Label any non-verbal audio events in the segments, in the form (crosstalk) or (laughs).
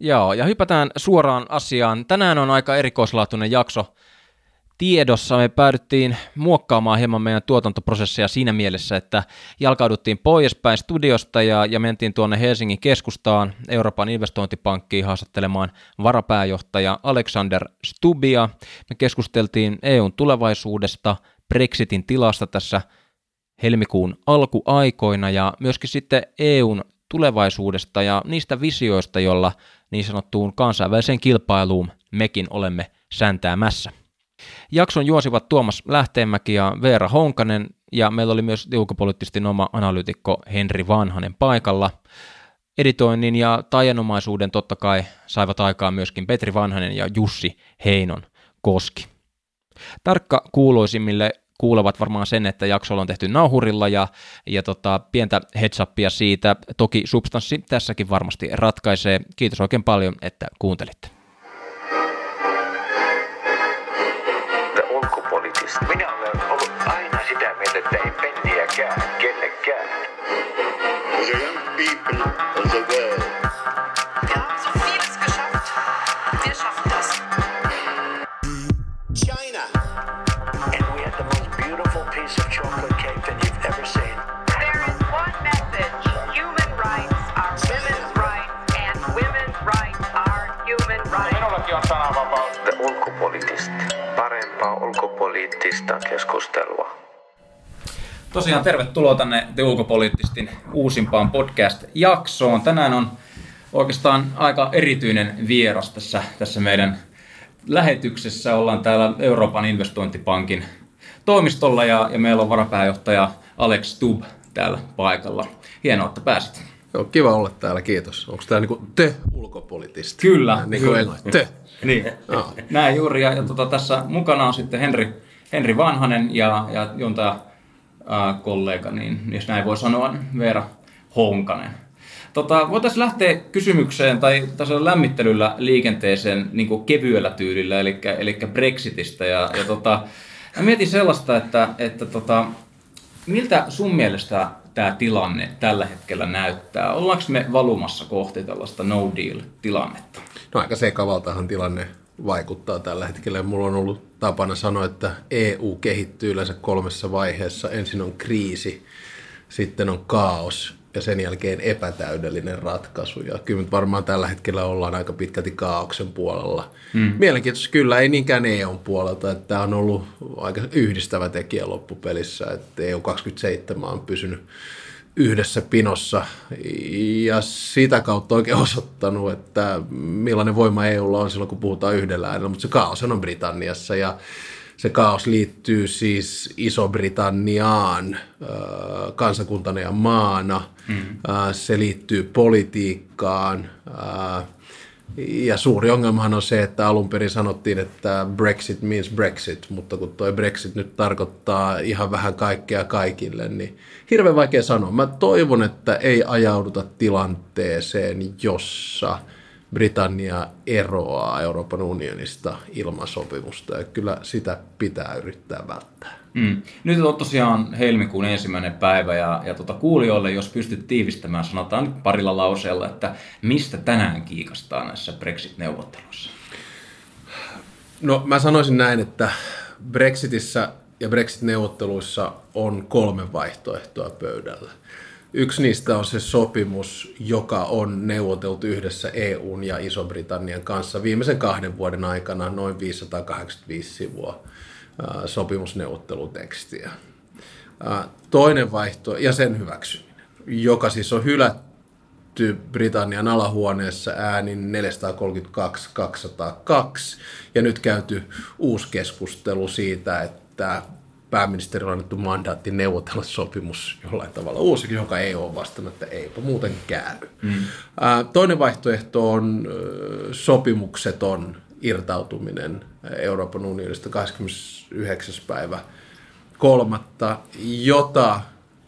Joo, ja hypätään suoraan asiaan. Tänään on aika erikoislaatuinen jakso tiedossa. Me päädyttiin muokkaamaan hieman meidän tuotantoprosesseja siinä mielessä, että jalkauduttiin poispäin studiosta ja, ja mentiin tuonne Helsingin keskustaan Euroopan investointipankkiin haastattelemaan varapääjohtaja Alexander Stubia. Me keskusteltiin EUn tulevaisuudesta, Brexitin tilasta tässä helmikuun alkuaikoina ja myöskin sitten EUn tulevaisuudesta ja niistä visioista, jolla niin sanottuun kansainväliseen kilpailuun mekin olemme säntäämässä. Jakson juosivat Tuomas Lähteenmäki ja Veera Honkanen, ja meillä oli myös tiukopoliittisesti oma analyytikko Henri Vanhanen paikalla. Editoinnin ja taianomaisuuden totta kai saivat aikaan myöskin Petri Vanhanen ja Jussi Heinon Koski. Tarkka kuuloisimmille kuulevat varmaan sen, että jaksolla on tehty nauhurilla ja, ja tota, pientä heads siitä. Toki substanssi tässäkin varmasti ratkaisee. Kiitos oikein paljon, että kuuntelitte. Minä olen ollut aina sitä mieltä, että ei penniäkään kellekään. The young people ulkopoliittista keskustelua. Tosiaan tervetuloa tänne The Ulkopoliittistin uusimpaan podcast-jaksoon. Tänään on oikeastaan aika erityinen vieras tässä, tässä meidän lähetyksessä. Ollaan täällä Euroopan investointipankin toimistolla ja, ja meillä on varapääjohtaja Alex Stubb täällä paikalla. Hienoa, että pääsit. Joo, kiva olla täällä, kiitos. Onko tämä niinku te ulkopoliittista? Kyllä. Niin kuin te. Niin, no. näin juuri. Ja, ja tota, tässä mukana on sitten Henri, Henri Vanhanen ja, ja jonta äh, kollega, niin jos näin voi sanoa, niin Veera Honkanen. Tota, voitaisiin lähteä kysymykseen tai tasolla lämmittelyllä liikenteeseen niin kevyellä tyylillä, eli, eli Brexitistä. Ja, ja tota, mä mietin sellaista, että, että tota, miltä sun mielestä tämä tilanne tällä hetkellä näyttää? Ollaanko me valumassa kohti tällaista no deal-tilannetta? No aika sekavaltahan tilanne vaikuttaa tällä hetkellä. Mulla on ollut tapana sanoa, että EU kehittyy yleensä kolmessa vaiheessa. Ensin on kriisi, sitten on kaos ja sen jälkeen epätäydellinen ratkaisu. Ja kyllä varmaan tällä hetkellä ollaan aika pitkälti kaauksen puolella. Mm. Mielenkiintoista kyllä, ei niinkään EUn puolelta, että tämä on ollut aika yhdistävä tekijä loppupelissä, että EU27 on pysynyt yhdessä pinossa ja sitä kautta oikein osoittanut, että millainen voima EUlla on silloin, kun puhutaan yhdellä äänellä, mutta se kaos on Britanniassa ja se kaos liittyy siis Iso-Britanniaan kansakuntana ja maana. Mm. Se liittyy politiikkaan. Ja suuri ongelmahan on se, että alun perin sanottiin, että Brexit means Brexit, mutta kun tuo Brexit nyt tarkoittaa ihan vähän kaikkea kaikille, niin hirveän vaikea sanoa. Mä toivon, että ei ajauduta tilanteeseen, jossa – Britannia eroaa Euroopan unionista ilman sopimusta ja kyllä sitä pitää yrittää välttää. Mm. Nyt on tosiaan helmikuun ensimmäinen päivä ja, ja tuota, kuulijoille, jos pystyt tiivistämään, sanotaan parilla lauseella, että mistä tänään kiikastaa näissä Brexit-neuvotteluissa? No mä sanoisin näin, että Brexitissä ja Brexit-neuvotteluissa on kolme vaihtoehtoa pöydällä. Yksi niistä on se sopimus, joka on neuvoteltu yhdessä EUn ja Iso-Britannian kanssa viimeisen kahden vuoden aikana noin 585 sivua sopimusneuvottelutekstiä. Toinen vaihto, ja sen hyväksyminen, joka siis on hylätty Britannian alahuoneessa äänin 432-202, ja nyt käyty uusi keskustelu siitä, että pääministerillä on annettu mandaatti neuvotella sopimus jollain tavalla uusi, joka ei ole vastannut, että eipä muuten käy. Mm. Toinen vaihtoehto on sopimukseton irtautuminen Euroopan unionista 29. päivä kolmatta, jota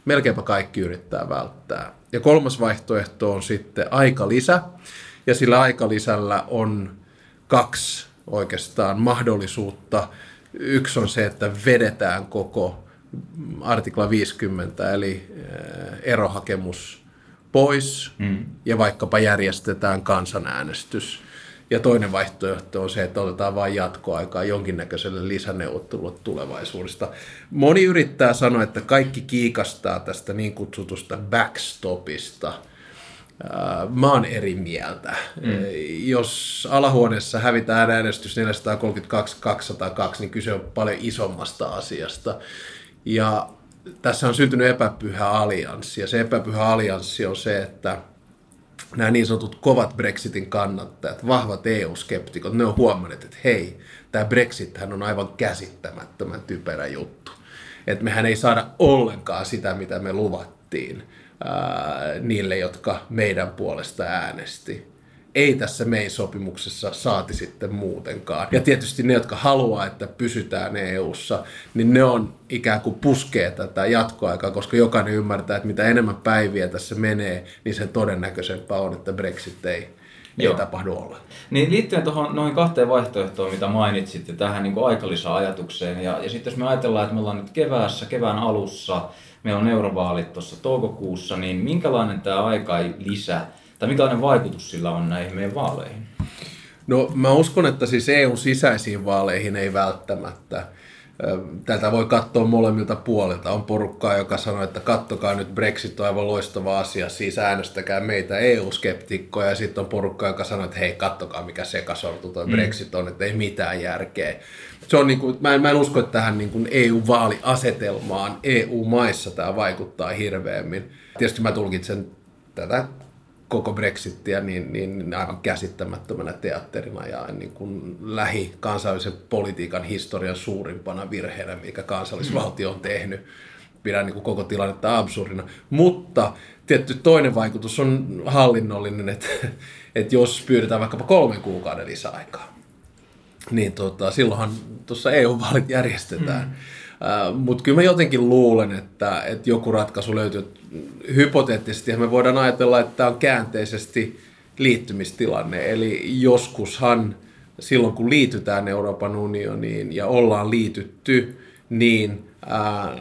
melkeinpä kaikki yrittää välttää. Ja kolmas vaihtoehto on sitten aikalisä, ja sillä aikalisällä on kaksi oikeastaan mahdollisuutta – Yksi on se, että vedetään koko artikla 50, eli eh, erohakemus pois mm. ja vaikkapa järjestetään kansanäänestys. Ja toinen vaihtoehto on se, että otetaan vain jatkoaikaa jonkinnäköiselle lisäneuvottelulle tulevaisuudesta. Moni yrittää sanoa, että kaikki kiikastaa tästä niin kutsutusta backstopista. Mä oon eri mieltä. Mm. Jos alahuoneessa hävitään äänestys 432-202, niin kyse on paljon isommasta asiasta. Ja tässä on syntynyt epäpyhä allianssi, ja se epäpyhä allianssi on se, että nämä niin sanotut kovat Brexitin kannattajat, vahvat EU-skeptikot, ne on huomanneet, että hei, tämä Brexit on aivan käsittämättömän typerä juttu. Että mehän ei saada ollenkaan sitä, mitä me luvattiin ää, niille, jotka meidän puolesta äänesti ei tässä MEI-sopimuksessa saati sitten muutenkaan. Ja tietysti ne, jotka haluaa, että pysytään EU-ssa, niin ne on ikään kuin puskee tätä jatkoaikaa, koska jokainen ymmärtää, että mitä enemmän päiviä tässä menee, niin sen todennäköisempää on, että Brexit ei, ei tapahdu olla. Niin liittyen tuohon noihin kahteen vaihtoehtoon, mitä mainitsit, ja tähän niin aikalisä-ajatukseen, ja, ja sitten jos me ajatellaan, että me ollaan nyt keväässä, kevään alussa, meillä on eurovaalit tuossa toukokuussa, niin minkälainen tämä aika lisä tai minkälainen vaikutus sillä on näihin meidän vaaleihin? No mä uskon, että siis EU-sisäisiin vaaleihin ei välttämättä. Tätä voi katsoa molemmilta puolilta. On porukkaa, joka sanoo, että kattokaa nyt Brexit on aivan loistava asia, siis äänestäkää meitä EU-skeptikkoja. Ja sitten on porukkaa, joka sanoo, että hei, kattokaa mikä sekasortu tuo mm. Brexit on, että ei mitään järkeä. Se on niin kuin, mä, en, mä en usko, että tähän niin kuin EU-vaaliasetelmaan EU-maissa tämä vaikuttaa hirveämmin. Tietysti mä tulkitsen tätä koko Brexittiä niin, niin aivan käsittämättömänä teatterina ja niin kuin lähi kansainvälisen politiikan historian suurimpana virheenä, mikä kansallisvaltio on tehnyt. Pidän niin kuin koko tilannetta absurdina. Mutta tietty toinen vaikutus on hallinnollinen, että, että jos pyydetään vaikkapa kolmen kuukauden lisäaikaa, niin tota, silloinhan tuossa EU-vaalit järjestetään. Mm Äh, Mutta kyllä mä jotenkin luulen, että, että joku ratkaisu löytyy. Hypoteettisesti me voidaan ajatella, että tämä on käänteisesti liittymistilanne. Eli joskushan silloin, kun liitytään Euroopan unioniin ja ollaan liitytty, niin ää,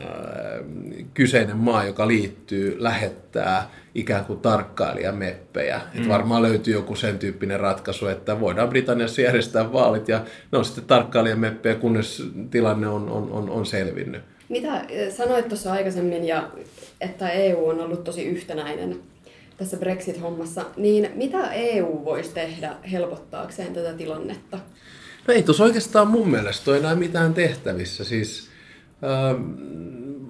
kyseinen maa, joka liittyy, lähettää ikään kuin tarkkailijameppejä. Mm. Et varmaan löytyy joku sen tyyppinen ratkaisu, että voidaan Britanniassa järjestää vaalit ja ne on sitten tarkkailijameppejä, kunnes tilanne on, on, on, on selvinnyt. Mitä sanoit tuossa aikaisemmin, ja että EU on ollut tosi yhtenäinen tässä Brexit-hommassa, niin mitä EU voisi tehdä helpottaakseen tätä tilannetta? No ei tuossa oikeastaan mun mielestä ole enää mitään tehtävissä. Siis,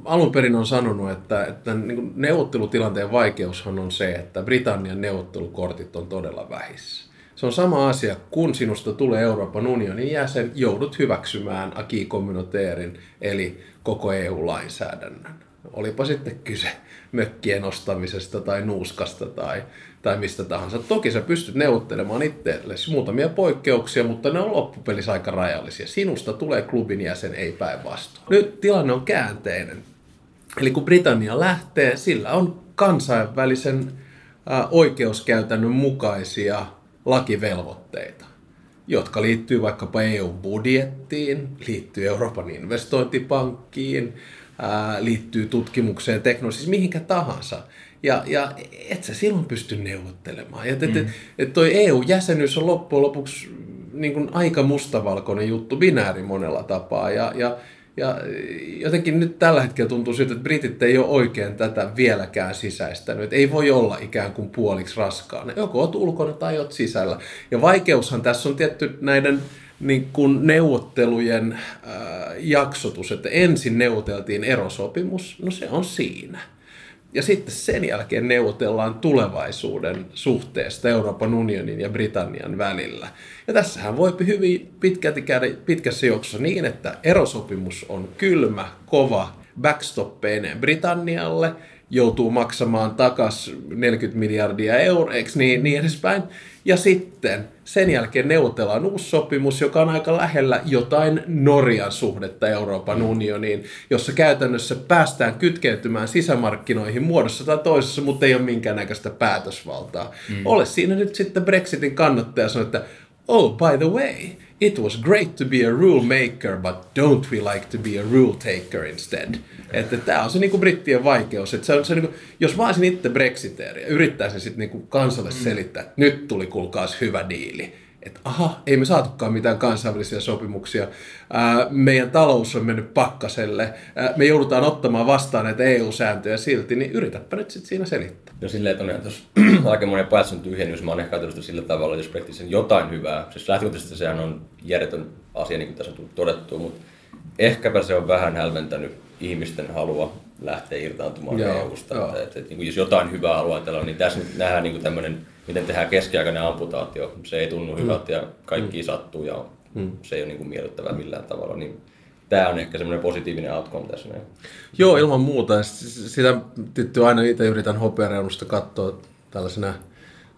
alun perin on sanonut, että, että niin neuvottelutilanteen vaikeushan on se, että Britannian neuvottelukortit on todella vähissä. Se on sama asia, kun sinusta tulee Euroopan unionin jäsen, joudut hyväksymään aki communautairein, eli koko EU-lainsäädännön. Olipa sitten kyse mökkien ostamisesta tai nuuskasta tai, tai mistä tahansa. Toki sä pystyt neuvottelemaan itsellesi muutamia poikkeuksia, mutta ne on loppupelissä aika rajallisia. Sinusta tulee klubin jäsen, ei päinvastoin. Nyt tilanne on käänteinen. Eli kun Britannia lähtee, sillä on kansainvälisen oikeuskäytännön mukaisia lakivelvoitteita, jotka liittyy vaikkapa EU-budjettiin, liittyy Euroopan investointipankkiin, liittyy tutkimukseen, teknologiaan, siis mihinkä tahansa. Ja, ja et sä silloin pysty neuvottelemaan. Ja et, mm. et, et toi EU-jäsenyys on loppujen lopuksi niin kuin aika mustavalkoinen juttu, binääri monella tapaa. Ja, ja ja jotenkin nyt tällä hetkellä tuntuu siltä, että britit ei ole oikein tätä vieläkään sisäistänyt. Että ei voi olla ikään kuin puoliksi raskaana. Joko olet ulkona tai olet sisällä. Ja vaikeushan tässä on tietty näiden niin kuin neuvottelujen äh, jaksotus, että ensin neuvoteltiin erosopimus, no se on siinä. Ja sitten sen jälkeen neuvotellaan tulevaisuuden suhteesta Euroopan unionin ja Britannian välillä. Ja tässähän voi hyvin pitkälti käydä pitkässä juoksussa niin, että erosopimus on kylmä, kova, backstoppeineen Britannialle, joutuu maksamaan takas 40 miljardia euroa, eikö niin, niin edespäin. Ja sitten sen jälkeen neuvotellaan uusi sopimus, joka on aika lähellä jotain Norjan suhdetta Euroopan unioniin, jossa käytännössä päästään kytkeytymään sisämarkkinoihin muodossa tai toisessa, mutta ei ole minkäännäköistä päätösvaltaa. Mm. Ole siinä nyt sitten Brexitin kannattaja sanoo, että oh by the way, it was great to be a rule maker, but don't we like to be a rule taker instead? Että tämä on se niinku brittien vaikeus. Että se on, se niinku, jos mä olisin itse brexiteeri ja yrittäisin sitten niinku kansalle selittää, että nyt tuli kuulkaas hyvä diili, että aha, ei me saatukaan mitään kansainvälisiä sopimuksia, ää, meidän talous on mennyt pakkaselle, ää, me joudutaan ottamaan vastaan näitä EU-sääntöjä silti, niin yritäpä nyt sitten siinä selittää. No silleen, että on, jos (clears throat) aika monen päässä on tyhjennys, mä oon ehkä ajatellut sillä tavalla, että jos Brexitissä jotain hyvää, siis lähtökohtaisesti sehän on järjetön asia, niin kuin tässä on todettu, mutta ehkäpä se on vähän hälventänyt ihmisten halua lähteä irtaantumaan Joo, EUsta. joo. Että, niin jos jotain hyvää haluaa niin tässä nyt nähdään niin tämmöinen, miten tehdään keskiaikainen amputaatio. Se ei tunnu hyvältä ja kaikki sattuu ja se ei ole niin kuin miellyttävää millään tavalla. Niin tämä on ehkä semmoinen positiivinen outcome tässä. Näin. Joo, ilman muuta. Sitä tietty aina itse yritän hopeareunusta katsoa tällaisena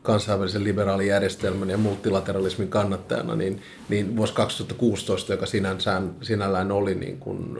kansainvälisen liberaalijärjestelmän ja multilateralismin kannattajana, niin, niin vuosi 2016, joka sinänsä, sinällään oli niin kuin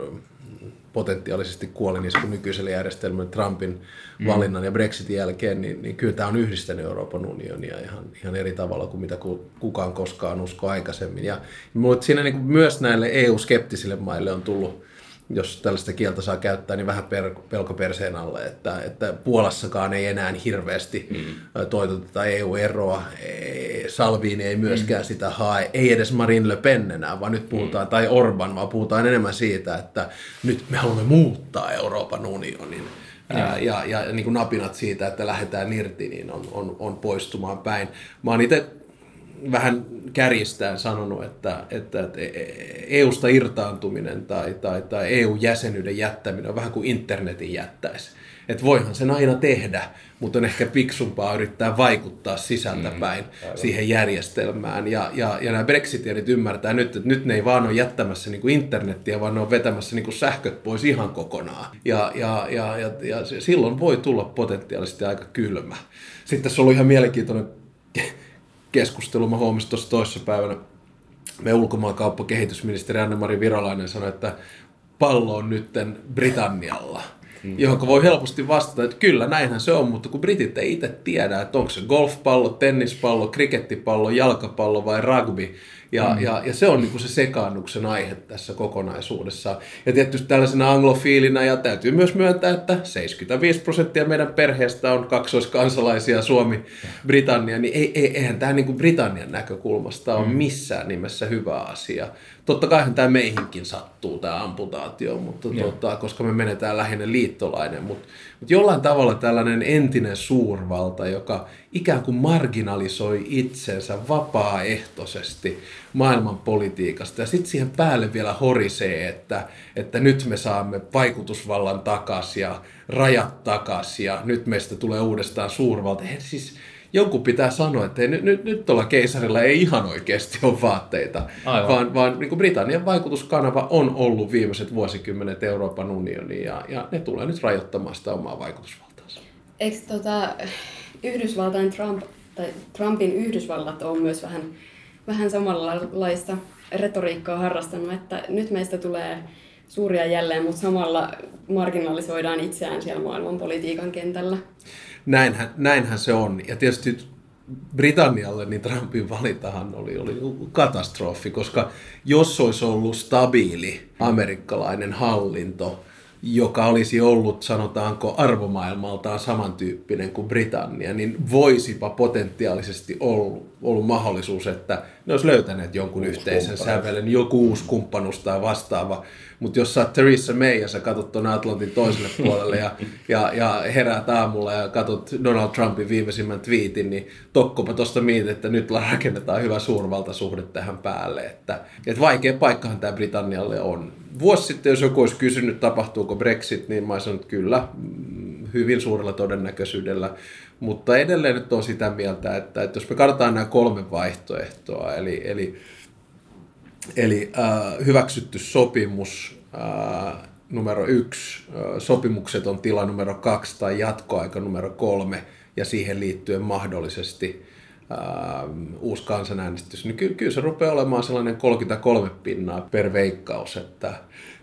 potentiaalisesti kuolinisku nykyiselle järjestelmälle Trumpin valinnan ja Brexitin jälkeen, niin, niin kyllä tämä on yhdistänyt Euroopan unionia ihan, ihan eri tavalla kuin mitä ku- kukaan koskaan usko aikaisemmin. Ja, mutta siinä niin kuin myös näille EU-skeptisille maille on tullut jos tällaista kieltä saa käyttää, niin vähän per, pelko perseen alle, että, että Puolassakaan ei enää hirveästi mm. toitoteta EU-eroa, Ei- Salvini ei myöskään mm. sitä hae, ei edes Marine Le Pen enää, vaan nyt puhutaan, mm. tai Orban, vaan puhutaan enemmän siitä, että nyt me haluamme muuttaa Euroopan unionin. Ää, ja, ja niin kuin napinat siitä, että lähdetään irti, niin on, on, on poistumaan päin. Mä oon itse vähän kärjistään sanonut, että, että, että EUsta irtaantuminen tai, tai, tai EU-jäsenyyden jättäminen on vähän kuin internetin jättäisi. Että voihan sen aina tehdä, mutta on ehkä fiksumpaa yrittää vaikuttaa sisältäpäin mm, siihen järjestelmään. Ja, ja, ja nämä brexitiedit ymmärtää nyt, että nyt ne ei vaan ole jättämässä niin kuin internettiä, vaan ne on vetämässä niin kuin sähköt pois ihan kokonaan. Ja, ja, ja, ja, ja silloin voi tulla potentiaalisesti aika kylmä. Sitten tässä on ollut ihan mielenkiintoinen keskustelu. Mä huomasin tuossa toisessa päivänä, me ulkomaankauppakehitysministeri Anne-Mari Virolainen sanoi, että pallo on nytten Britannialla. Mm. Johon voi helposti vastata, että kyllä näinhän se on, mutta kun britit ei itse tiedä, että onko se golfpallo, tennispallo, krikettipallo, jalkapallo vai rugby. Ja, mm. ja, ja se on niin kuin se sekaannuksen aihe tässä kokonaisuudessa. Ja tietysti tällaisena anglofiilinä, ja täytyy myös myöntää, että 75 prosenttia meidän perheestä on kaksoiskansalaisia Suomi, Britannia, niin ei, ei, eihän tämä niin kuin Britannian näkökulmasta ole missään nimessä hyvä asia. Totta kaihan tämä meihinkin sattuu, tämä amputaatio, mutta tota, koska me menetään lähinnä liittolainen, mutta, mutta jollain tavalla tällainen entinen suurvalta, joka ikään kuin marginalisoi itsensä vapaaehtoisesti maailman politiikasta ja sitten siihen päälle vielä horisee, että, että nyt me saamme vaikutusvallan takaisin ja rajat takaisin ja nyt meistä tulee uudestaan suurvalta. Eihän siis jonkun pitää sanoa, että ei, nyt, nyt, nyt tuolla keisarilla ei ihan oikeasti ole vaatteita, Aivan. vaan, vaan niin kuin Britannian vaikutuskanava on ollut viimeiset vuosikymmenet Euroopan unioni ja, ja ne tulee nyt rajoittamaan sitä omaa vaikutusvaltaansa. Eikö tota, Yhdysvaltain Trump, tai Trumpin Yhdysvallat on myös vähän, vähän samanlaista retoriikkaa harrastanut, että nyt meistä tulee suuria jälleen, mutta samalla marginalisoidaan itseään siellä maailman politiikan kentällä. Näinhän, näinhän se on. Ja tietysti Britannialle niin Trumpin valintahan oli, oli katastrofi, koska jos olisi ollut stabiili amerikkalainen hallinto, joka olisi ollut, sanotaanko, arvomaailmaltaan samantyyppinen kuin Britannia, niin voisipa potentiaalisesti ollut, ollut mahdollisuus, että ne olisi löytäneet jonkun uusi yhteisen sävelen, joku uusi kumppanuus tai vastaava. Mutta jos sä oot Theresa May ja sä katsot tuonne Atlantin toiselle (laughs) puolelle ja, ja, ja heräät aamulla ja katsot Donald Trumpin viimeisimmän twiitin, niin tokkopa tuosta mietit, että nyt rakennetaan hyvä suurvaltasuhde tähän päälle. Että, että vaikea paikkahan tämä Britannialle on. Vuosi sitten, jos joku olisi kysynyt, tapahtuuko Brexit, niin mä olisin että kyllä, mm, hyvin suurella todennäköisyydellä. Mutta edelleen nyt on sitä mieltä, että, että jos me katsotaan nämä kolme vaihtoehtoa, eli, eli Eli äh, hyväksytty sopimus äh, numero yksi, äh, sopimukset on tila numero kaksi tai jatkoaika numero kolme ja siihen liittyen mahdollisesti äh, uusi kansanäänestys, niin ky- kyllä se rupeaa olemaan sellainen 33 pinnaa per veikkaus. Että,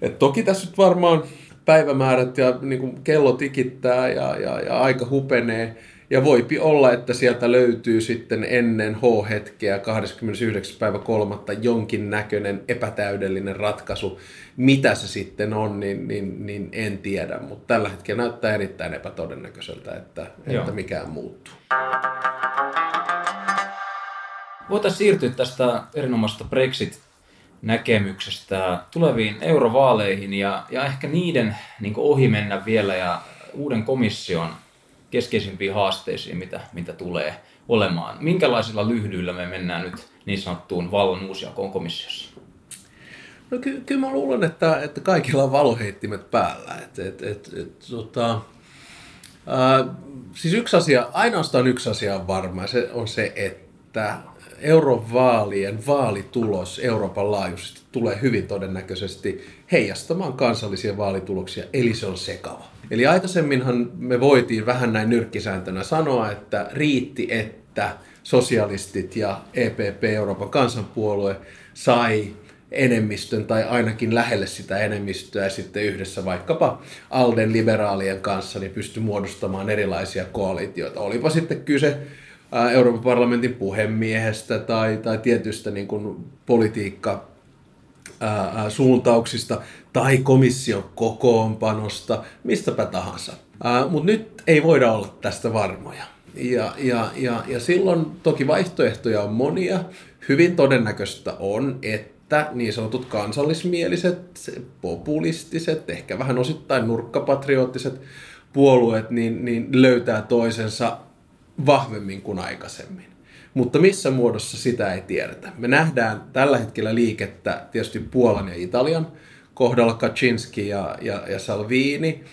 et toki tässä nyt varmaan päivämäärät ja niin kuin kello tikittää ja, ja, ja aika hupenee Ja voipi olla, että sieltä löytyy sitten ennen H-hetkeä 29. päivä 3. jonkin näköinen epätäydellinen ratkaisu. Mitä se sitten on, niin, niin, niin en tiedä, mutta tällä hetkellä näyttää erittäin epätodennäköiseltä, että, että mikään muuttuu. Voitaisiin siirtyä tästä erinomaisesta Brexit-näkemyksestä tuleviin eurovaaleihin ja, ja ehkä niiden niin ohi mennä vielä ja uuden komission keskeisimpiin haasteisiin, mitä, mitä tulee olemaan. Minkälaisilla lyhdyillä me mennään nyt niin sanottuun vallan uusjakoon komissiossa? No ky- kyllä mä luulen, että, että kaikilla on valoheittimet päällä. Et, et, et, et, tota, ää, siis yksi asia, ainoastaan yksi asia on varma, se on se, että eurovaalien vaalitulos Euroopan laajuisesti tulee hyvin todennäköisesti heijastamaan kansallisia vaalituloksia, eli se on sekava. Eli aikaisemminhan me voitiin vähän näin nyrkkisääntönä sanoa, että riitti, että sosialistit ja EPP, Euroopan kansanpuolue, sai enemmistön tai ainakin lähelle sitä enemmistöä sitten yhdessä vaikkapa Alden liberaalien kanssa niin pystyi muodostamaan erilaisia koalitioita. Olipa sitten kyse Euroopan parlamentin puhemiehestä tai, tai tietystä niin kuin politiikka suuntauksista tai komission kokoonpanosta, mistäpä tahansa. Mutta nyt ei voida olla tästä varmoja. Ja, ja, ja, ja silloin toki vaihtoehtoja on monia. Hyvin todennäköistä on, että niin sanotut kansallismieliset, populistiset, ehkä vähän osittain nurkkapatrioottiset puolueet niin, niin löytää toisensa vahvemmin kuin aikaisemmin. Mutta missä muodossa sitä ei tiedetä. Me nähdään tällä hetkellä liikettä tietysti Puolan ja Italian kohdalla Kaczynski ja, ja, ja Salvini.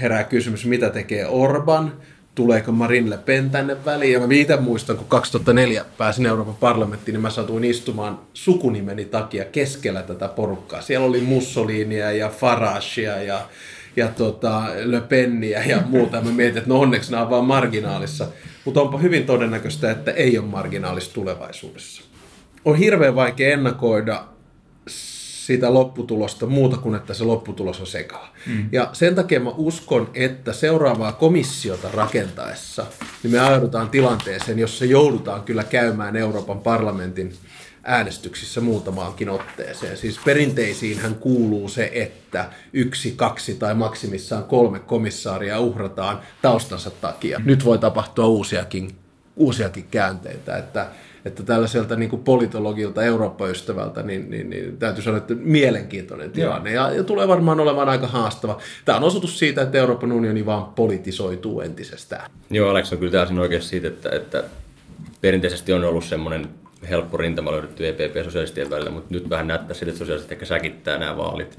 Herää kysymys, mitä tekee Orban, tuleeko Marine Le Pen tänne väliin. Ja mä itse muistan, kun 2004 pääsin Euroopan parlamenttiin, niin mä satuin istumaan sukunimeni takia keskellä tätä porukkaa. Siellä oli Mussolinia ja Faragea ja, ja tota, Le Peniä ja muuta. Mä mietin, että no onneksi nämä on vaan marginaalissa. Mutta onpa hyvin todennäköistä, että ei ole marginaalista tulevaisuudessa. On hirveän vaikea ennakoida sitä lopputulosta muuta kuin, että se lopputulos on sekava. Mm. Ja sen takia mä uskon, että seuraavaa komissiota rakentaessa, niin me ajaudutaan tilanteeseen, jossa joudutaan kyllä käymään Euroopan parlamentin äänestyksissä muutamaankin otteeseen. Siis perinteisiin kuuluu se, että yksi, kaksi tai maksimissaan kolme komissaaria uhrataan taustansa takia. Nyt voi tapahtua uusiakin, uusiakin käänteitä, että että tällaiselta niin kuin politologilta, Eurooppa-ystävältä, niin, niin, niin täytyy sanoa, että mielenkiintoinen tilanne. Ja, ja tulee varmaan olemaan aika haastava. Tämä on osoitus siitä, että Euroopan unioni vaan politisoituu entisestään. Joo, Alex on kyllä täysin oikeassa siitä, että, että perinteisesti on ollut semmoinen helppo rintama löydetty EPP ja sosialistien välillä, mutta nyt vähän näyttää siltä, että sosialistit ehkä säkittää nämä vaalit.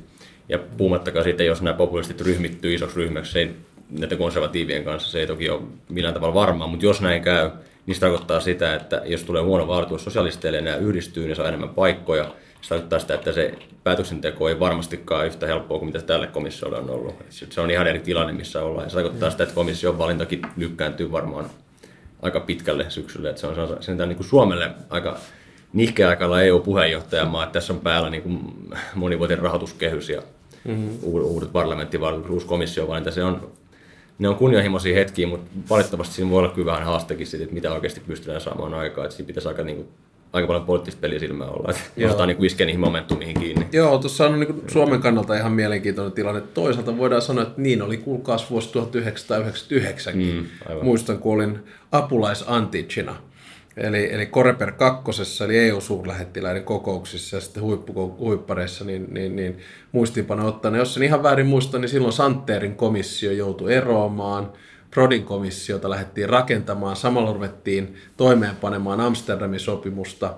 Ja puhumattakaan siitä, jos nämä populistit ryhmittyy isoksi ryhmäksi, se ei, näiden konservatiivien kanssa, se ei toki ole millään tavalla varmaa, mutta jos näin käy, niin se tarkoittaa sitä, että jos tulee huono vaalitulos sosialisteille ja nämä yhdistyy, niin saa enemmän paikkoja. Se tarkoittaa sitä, että se päätöksenteko ei varmastikaan yhtä helppoa kuin mitä tälle komissiolle on ollut. Se on ihan eri tilanne, missä ollaan. Se tarkoittaa sitä, että komission valintakin lykkääntyy varmaan aika pitkälle syksylle. Että se on, se on sentään niin kuin Suomelle aika nihkeä aikalla EU-puheenjohtajamaa, että tässä on päällä niin kuin monivuotinen rahoituskehys ja mm-hmm. uudet parlamenttivaalit, uusi komissiovalinta. Se on, ne on kunnianhimoisia hetkiä, mutta valitettavasti siinä voi olla kyllä vähän haastekin siitä, että mitä oikeasti pystytään saamaan aikaa. Että siinä pitäisi aika niin kuin aika paljon poliittista pelisilmää olla, että niin iskeä niihin momentumiin kiinni. Joo, tuossa on niin Suomen kannalta ihan mielenkiintoinen tilanne. Toisaalta voidaan sanoa, että niin oli kuulkaas vuosi 1999. Mm, Muistan, kun olin apulaisantichina. Eli, eli Koreper kakkosessa, eli EU-suurlähettiläiden kokouksissa ja sitten huippu, huippareissa, niin, niin, niin muistiinpano ottaa. Jos en ihan väärin muista, niin silloin Santerin komissio joutui eroamaan – Prodin komissiota lähdettiin rakentamaan, samalla ruvettiin toimeenpanemaan Amsterdamin sopimusta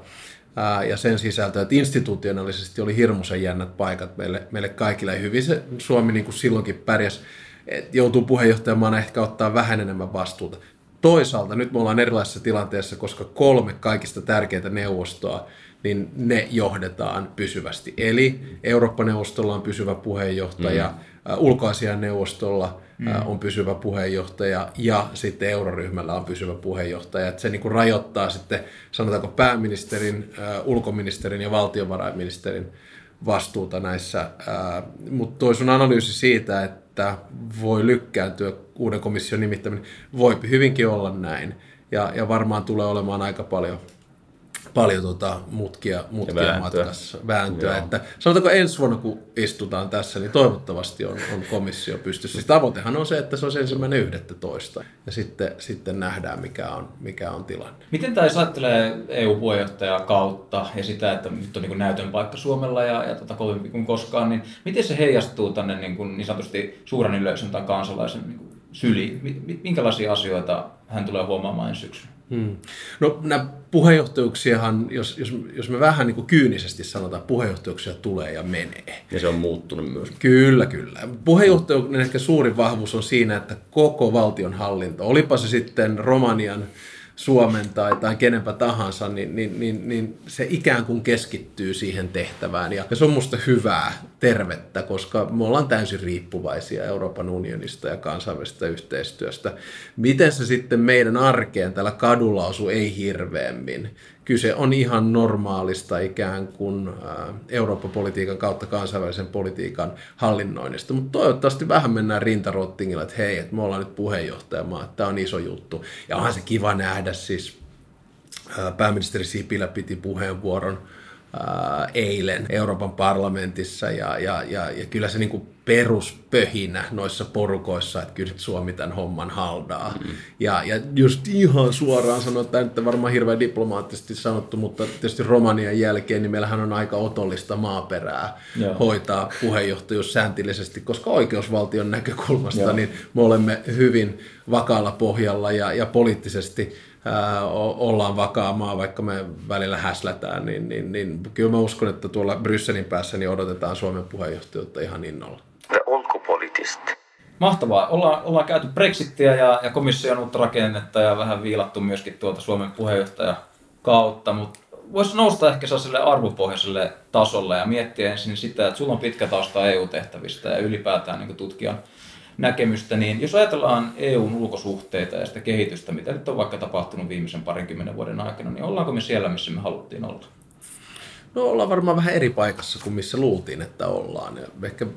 ja sen sisältö, että institutionaalisesti oli hirmuisen jännät paikat meille, meille kaikille. Hyvin se Suomi niin kuin silloinkin pärjäsi, että joutuu puheenjohtajamaana ehkä ottaa vähän enemmän vastuuta. Toisaalta nyt me ollaan erilaisessa tilanteessa, koska kolme kaikista tärkeintä neuvostoa, niin ne johdetaan pysyvästi. Eli Eurooppa-neuvostolla on pysyvä puheenjohtaja, mm. Ulkoasian neuvostolla mm. on pysyvä puheenjohtaja ja sitten euroryhmällä on pysyvä puheenjohtaja. Että se niin kuin rajoittaa sitten, sanotaanko pääministerin, ulkoministerin ja valtiovarainministerin vastuuta näissä. Mutta toi sun analyysi siitä, että että voi lykkääntyä uuden komission nimittäminen. Voi hyvinkin olla näin. Ja, ja varmaan tulee olemaan aika paljon paljon tota mutkia, mutkia vääntöä. matkassa, vääntöä. Että sanotaanko ensi vuonna, kun istutaan tässä, niin toivottavasti on, on komissio pystyssä. Siis tavoitehan on se, että se on ensimmäinen 11. Ja sitten, sitten nähdään, mikä on, mikä on tilanne. Miten tämä ajattelee EU-puheenjohtaja kautta ja sitä, että nyt on niin näytön paikka Suomella ja, ja tota kovempi kuin koskaan, niin miten se heijastuu tänne niin, kuin, niin sanotusti suuren yleisön tai kansalaisen niin kuin syliin? Minkälaisia asioita hän tulee huomaamaan ensi syksynä? Hmm. No nämä puheenjohtajuuksiahan, jos, jos, jos me vähän niin kuin kyynisesti sanotaan, puheenjohtajuuksia tulee ja menee. Ja se on muuttunut myös. Kyllä, kyllä. Puheenjohtajuuden ehkä suurin vahvuus on siinä, että koko valtion hallinto, olipa se sitten Romanian Suomen tai, tai kenenpä tahansa, niin, niin, niin, niin se ikään kuin keskittyy siihen tehtävään. Ja, ja se on musta hyvää, tervettä, koska me ollaan täysin riippuvaisia Euroopan unionista ja kansainvälisestä yhteistyöstä. Miten se sitten meidän arkeen tällä kadulla osuu, ei hirveämmin kyse on ihan normaalista ikään kuin Eurooppa-politiikan kautta kansainvälisen politiikan hallinnoinnista. Mutta toivottavasti vähän mennään rintarottingilla, että hei, että me ollaan nyt puheenjohtajamaa, että tämä on iso juttu. Ja onhan se kiva nähdä siis, pääministeri Sipilä piti puheenvuoron eilen Euroopan parlamentissa ja, ja, ja, ja kyllä se niin kuin peruspöhinä noissa porukoissa, että kyllä Suomi tämän homman haldaa. Mm. Ja, ja just ihan suoraan sanoa, että nyt varmaan hirveän diplomaattisesti sanottu, mutta tietysti Romanian jälkeen niin meillähän on aika otollista maaperää Joo. hoitaa puheenjohtajuus sääntillisesti, koska oikeusvaltion näkökulmasta Joo. niin me olemme hyvin vakaalla pohjalla ja, ja poliittisesti ää, ollaan vakaa maa, vaikka me välillä häslätään, niin, niin, niin kyllä mä uskon, että tuolla Brysselin päässä niin odotetaan Suomen puheenjohtajuutta ihan innolla. Ulkopoliittisesti. Mahtavaa. Ollaan, ollaan käyty Brexittiä ja, ja komission uutta rakennetta ja vähän viilattu myöskin tuolta Suomen puheenjohtaja kautta, mutta voisi nousta ehkä sellaiselle arvopohjaiselle tasolle ja miettiä ensin sitä, että sulla on pitkä tausta EU-tehtävistä ja ylipäätään niin tutkijan näkemystä, niin jos ajatellaan EUn ulkosuhteita ja sitä kehitystä, mitä nyt on vaikka tapahtunut viimeisen parinkymmenen vuoden aikana, niin ollaanko me siellä, missä me haluttiin olla? No ollaan varmaan vähän eri paikassa kuin missä luultiin, että ollaan. Ja ehkä mm,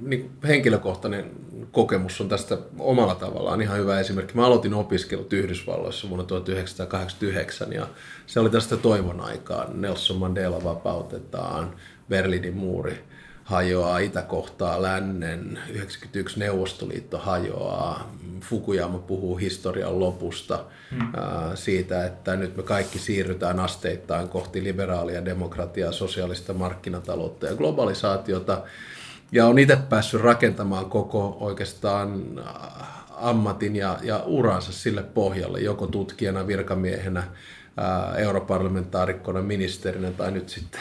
niin henkilökohtainen kokemus on tästä omalla tavallaan ihan hyvä esimerkki. Mä aloitin opiskelut Yhdysvalloissa vuonna 1989 ja se oli tästä toivon aikaa. Nelson Mandela vapautetaan, Berliinin muuri hajoaa, itä kohtaa lännen, 91 Neuvostoliitto hajoaa, Fukuyama puhuu historian lopusta, hmm. ää, siitä, että nyt me kaikki siirrytään asteittain kohti liberaalia demokratiaa, sosiaalista markkinataloutta ja globalisaatiota. Ja on itse päässyt rakentamaan koko oikeastaan ammatin ja, ja uransa sille pohjalle, joko tutkijana, virkamiehenä, ää, europarlamentaarikkona, ministerinä tai nyt sitten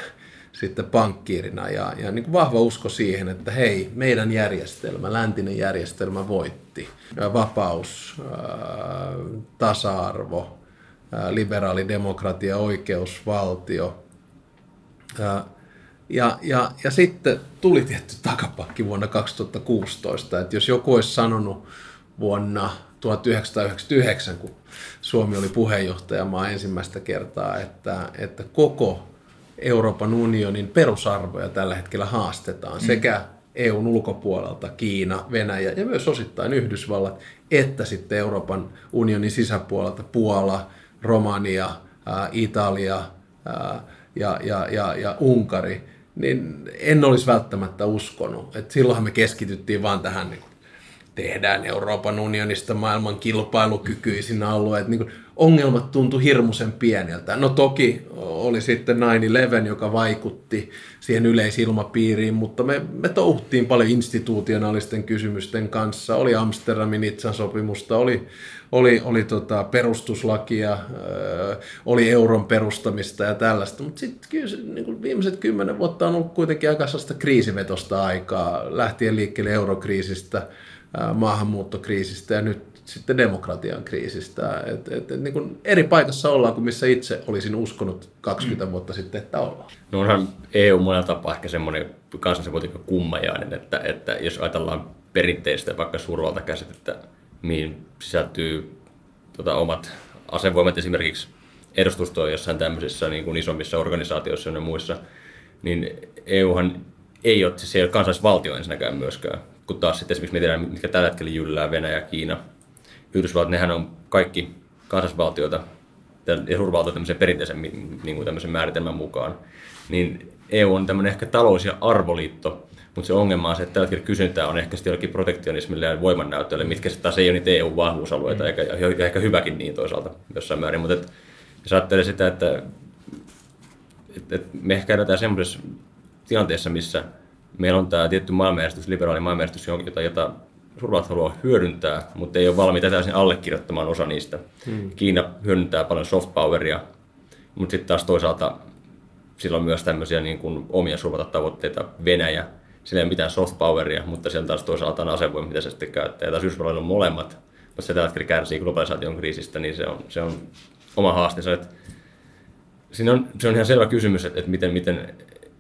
sitten pankkiirina ja, ja niin kuin vahva usko siihen, että hei, meidän järjestelmä, läntinen järjestelmä voitti. Vapaus, tasa-arvo, liberaali demokratia, oikeusvaltio. Ja, ja, ja sitten tuli tietty takapakki vuonna 2016, että jos joku olisi sanonut vuonna 1999, kun Suomi oli puheenjohtajamaa ensimmäistä kertaa, että, että koko Euroopan unionin perusarvoja tällä hetkellä haastetaan mm. sekä EUn ulkopuolelta, Kiina, Venäjä ja myös osittain Yhdysvallat, että sitten Euroopan unionin sisäpuolelta Puola, Romania, ää, Italia ää, ja, ja, ja, ja Unkari, niin en olisi välttämättä uskonut. Et silloinhan me keskityttiin vaan tähän niin tehdään Euroopan unionista maailman kilpailukykyisin alue. niin ongelmat tuntu hirmuisen pieneltä. No toki oli sitten 9-11, joka vaikutti siihen yleisilmapiiriin, mutta me, me touhuttiin paljon institutionaalisten kysymysten kanssa. Oli Amsterdamin Itsan sopimusta, oli, oli, oli tota perustuslakia, oli euron perustamista ja tällaista. Mutta sitten kyllä niin viimeiset kymmenen vuotta on ollut kuitenkin aika kriisivetosta aikaa, lähtien liikkeelle eurokriisistä – maahanmuuttokriisistä ja nyt sitten demokratian kriisistä. Et, et, et, niin kuin eri paikassa ollaan kuin missä itse olisin uskonut 20 mm. vuotta sitten, että ollaan. No onhan EU monella tapaa ehkä semmoinen kansallisen kummajainen, että, että jos ajatellaan perinteistä vaikka suurvaltakäsitettä, mihin sisältyy tota, omat asevoimat esimerkiksi edustustoa jossain tämmöisissä niin kuin isommissa organisaatioissa ja muissa, niin EUhan ei ole, siis ei ole kansallisvaltio ensinnäkään myöskään kun taas sitten esimerkiksi mietitään, mitkä tällä hetkellä jyllää Venäjä ja Kiina. Yhdysvallat, nehän on kaikki kansallisvaltioita ja suurvaltoja tämmöisen perinteisen niin kuin tämmöisen määritelmän mukaan. Niin EU on tämmöinen ehkä talous- ja arvoliitto, mutta se ongelma on se, että tällä hetkellä kysyntää on ehkä sitten protektionismille ja voimannäytölle, mitkä se taas ei ole niitä EU-vahvuusalueita, mm. eikä, ja ehkä hyväkin niin toisaalta jossain määrin. Mutta et, jos ajattelee sitä, että et, et me ehkä eletään semmoisessa tilanteessa, missä meillä on tämä tietty maailmanjärjestys, liberaali maailmanjärjestys, jota, jota suurvallat haluaa hyödyntää, mutta ei ole valmiita täysin allekirjoittamaan osa niistä. Hmm. Kiina hyödyntää paljon soft poweria, mutta sitten taas toisaalta sillä on myös tämmöisiä niin kuin omia tavoitteita Venäjä, sillä ei ole mitään soft poweria, mutta siellä taas toisaalta on asevoima, mitä se sitten käyttää. Ja taas Yhdysvalloilla on molemmat, mutta se tällä hetkellä kärsii globalisaation kriisistä, niin se on, se on oma haasteensa. Että siinä on, se on ihan selvä kysymys, että, että miten, miten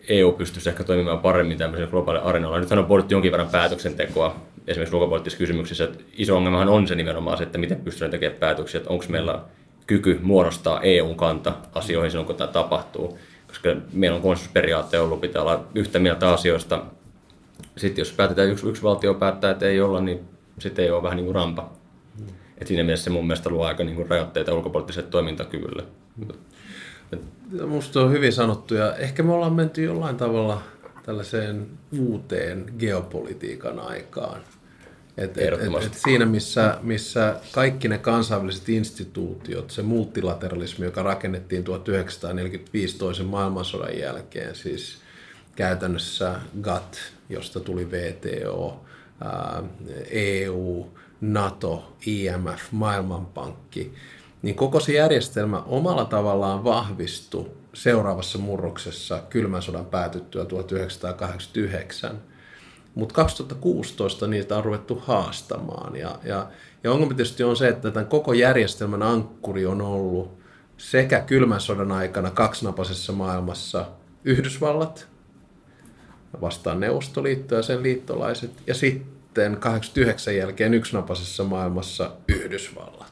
EU pystyisi ehkä toimimaan paremmin tämmöisellä globaalilla areenalla. Nythän on pohdittu jonkin verran päätöksentekoa esimerkiksi ulkopoliittisissa kysymyksissä. Että iso ongelmahan on se nimenomaan se, että miten pystytään tekemään päätöksiä, että onko meillä kyky muodostaa EUn kanta asioihin silloin, kun tämä tapahtuu. Koska meillä on konsensusperiaatte ollut, pitää olla yhtä mieltä asioista. Sitten jos päätetään, yksi, yksi valtio päättää, että ei olla, niin sitten ei ole vähän niin kuin rampa. Mm. Et siinä mielessä se mun mielestä luo aika niin kuin rajoitteita ulkopoliittiselle toimintakyvylle. Musta on hyvin sanottu ja ehkä me ollaan menty jollain tavalla tällaiseen uuteen geopolitiikan aikaan. Et, et, et, et siinä, missä, missä kaikki ne kansainväliset instituutiot, se multilateralismi, joka rakennettiin 1945 toisen maailmansodan jälkeen, siis käytännössä GATT, josta tuli VTO, EU, NATO, IMF, Maailmanpankki, niin koko se järjestelmä omalla tavallaan vahvistui seuraavassa murroksessa kylmän sodan päätyttyä 1989. Mutta 2016 niitä on ruvettu haastamaan. Ja, ja, ja ongelma tietysti on se, että tämän koko järjestelmän ankkuri on ollut sekä kylmän sodan aikana kaksinapaisessa maailmassa Yhdysvallat vastaan Neuvostoliitto ja sen liittolaiset, ja sitten 89 jälkeen yksinapaisessa maailmassa Yhdysvallat.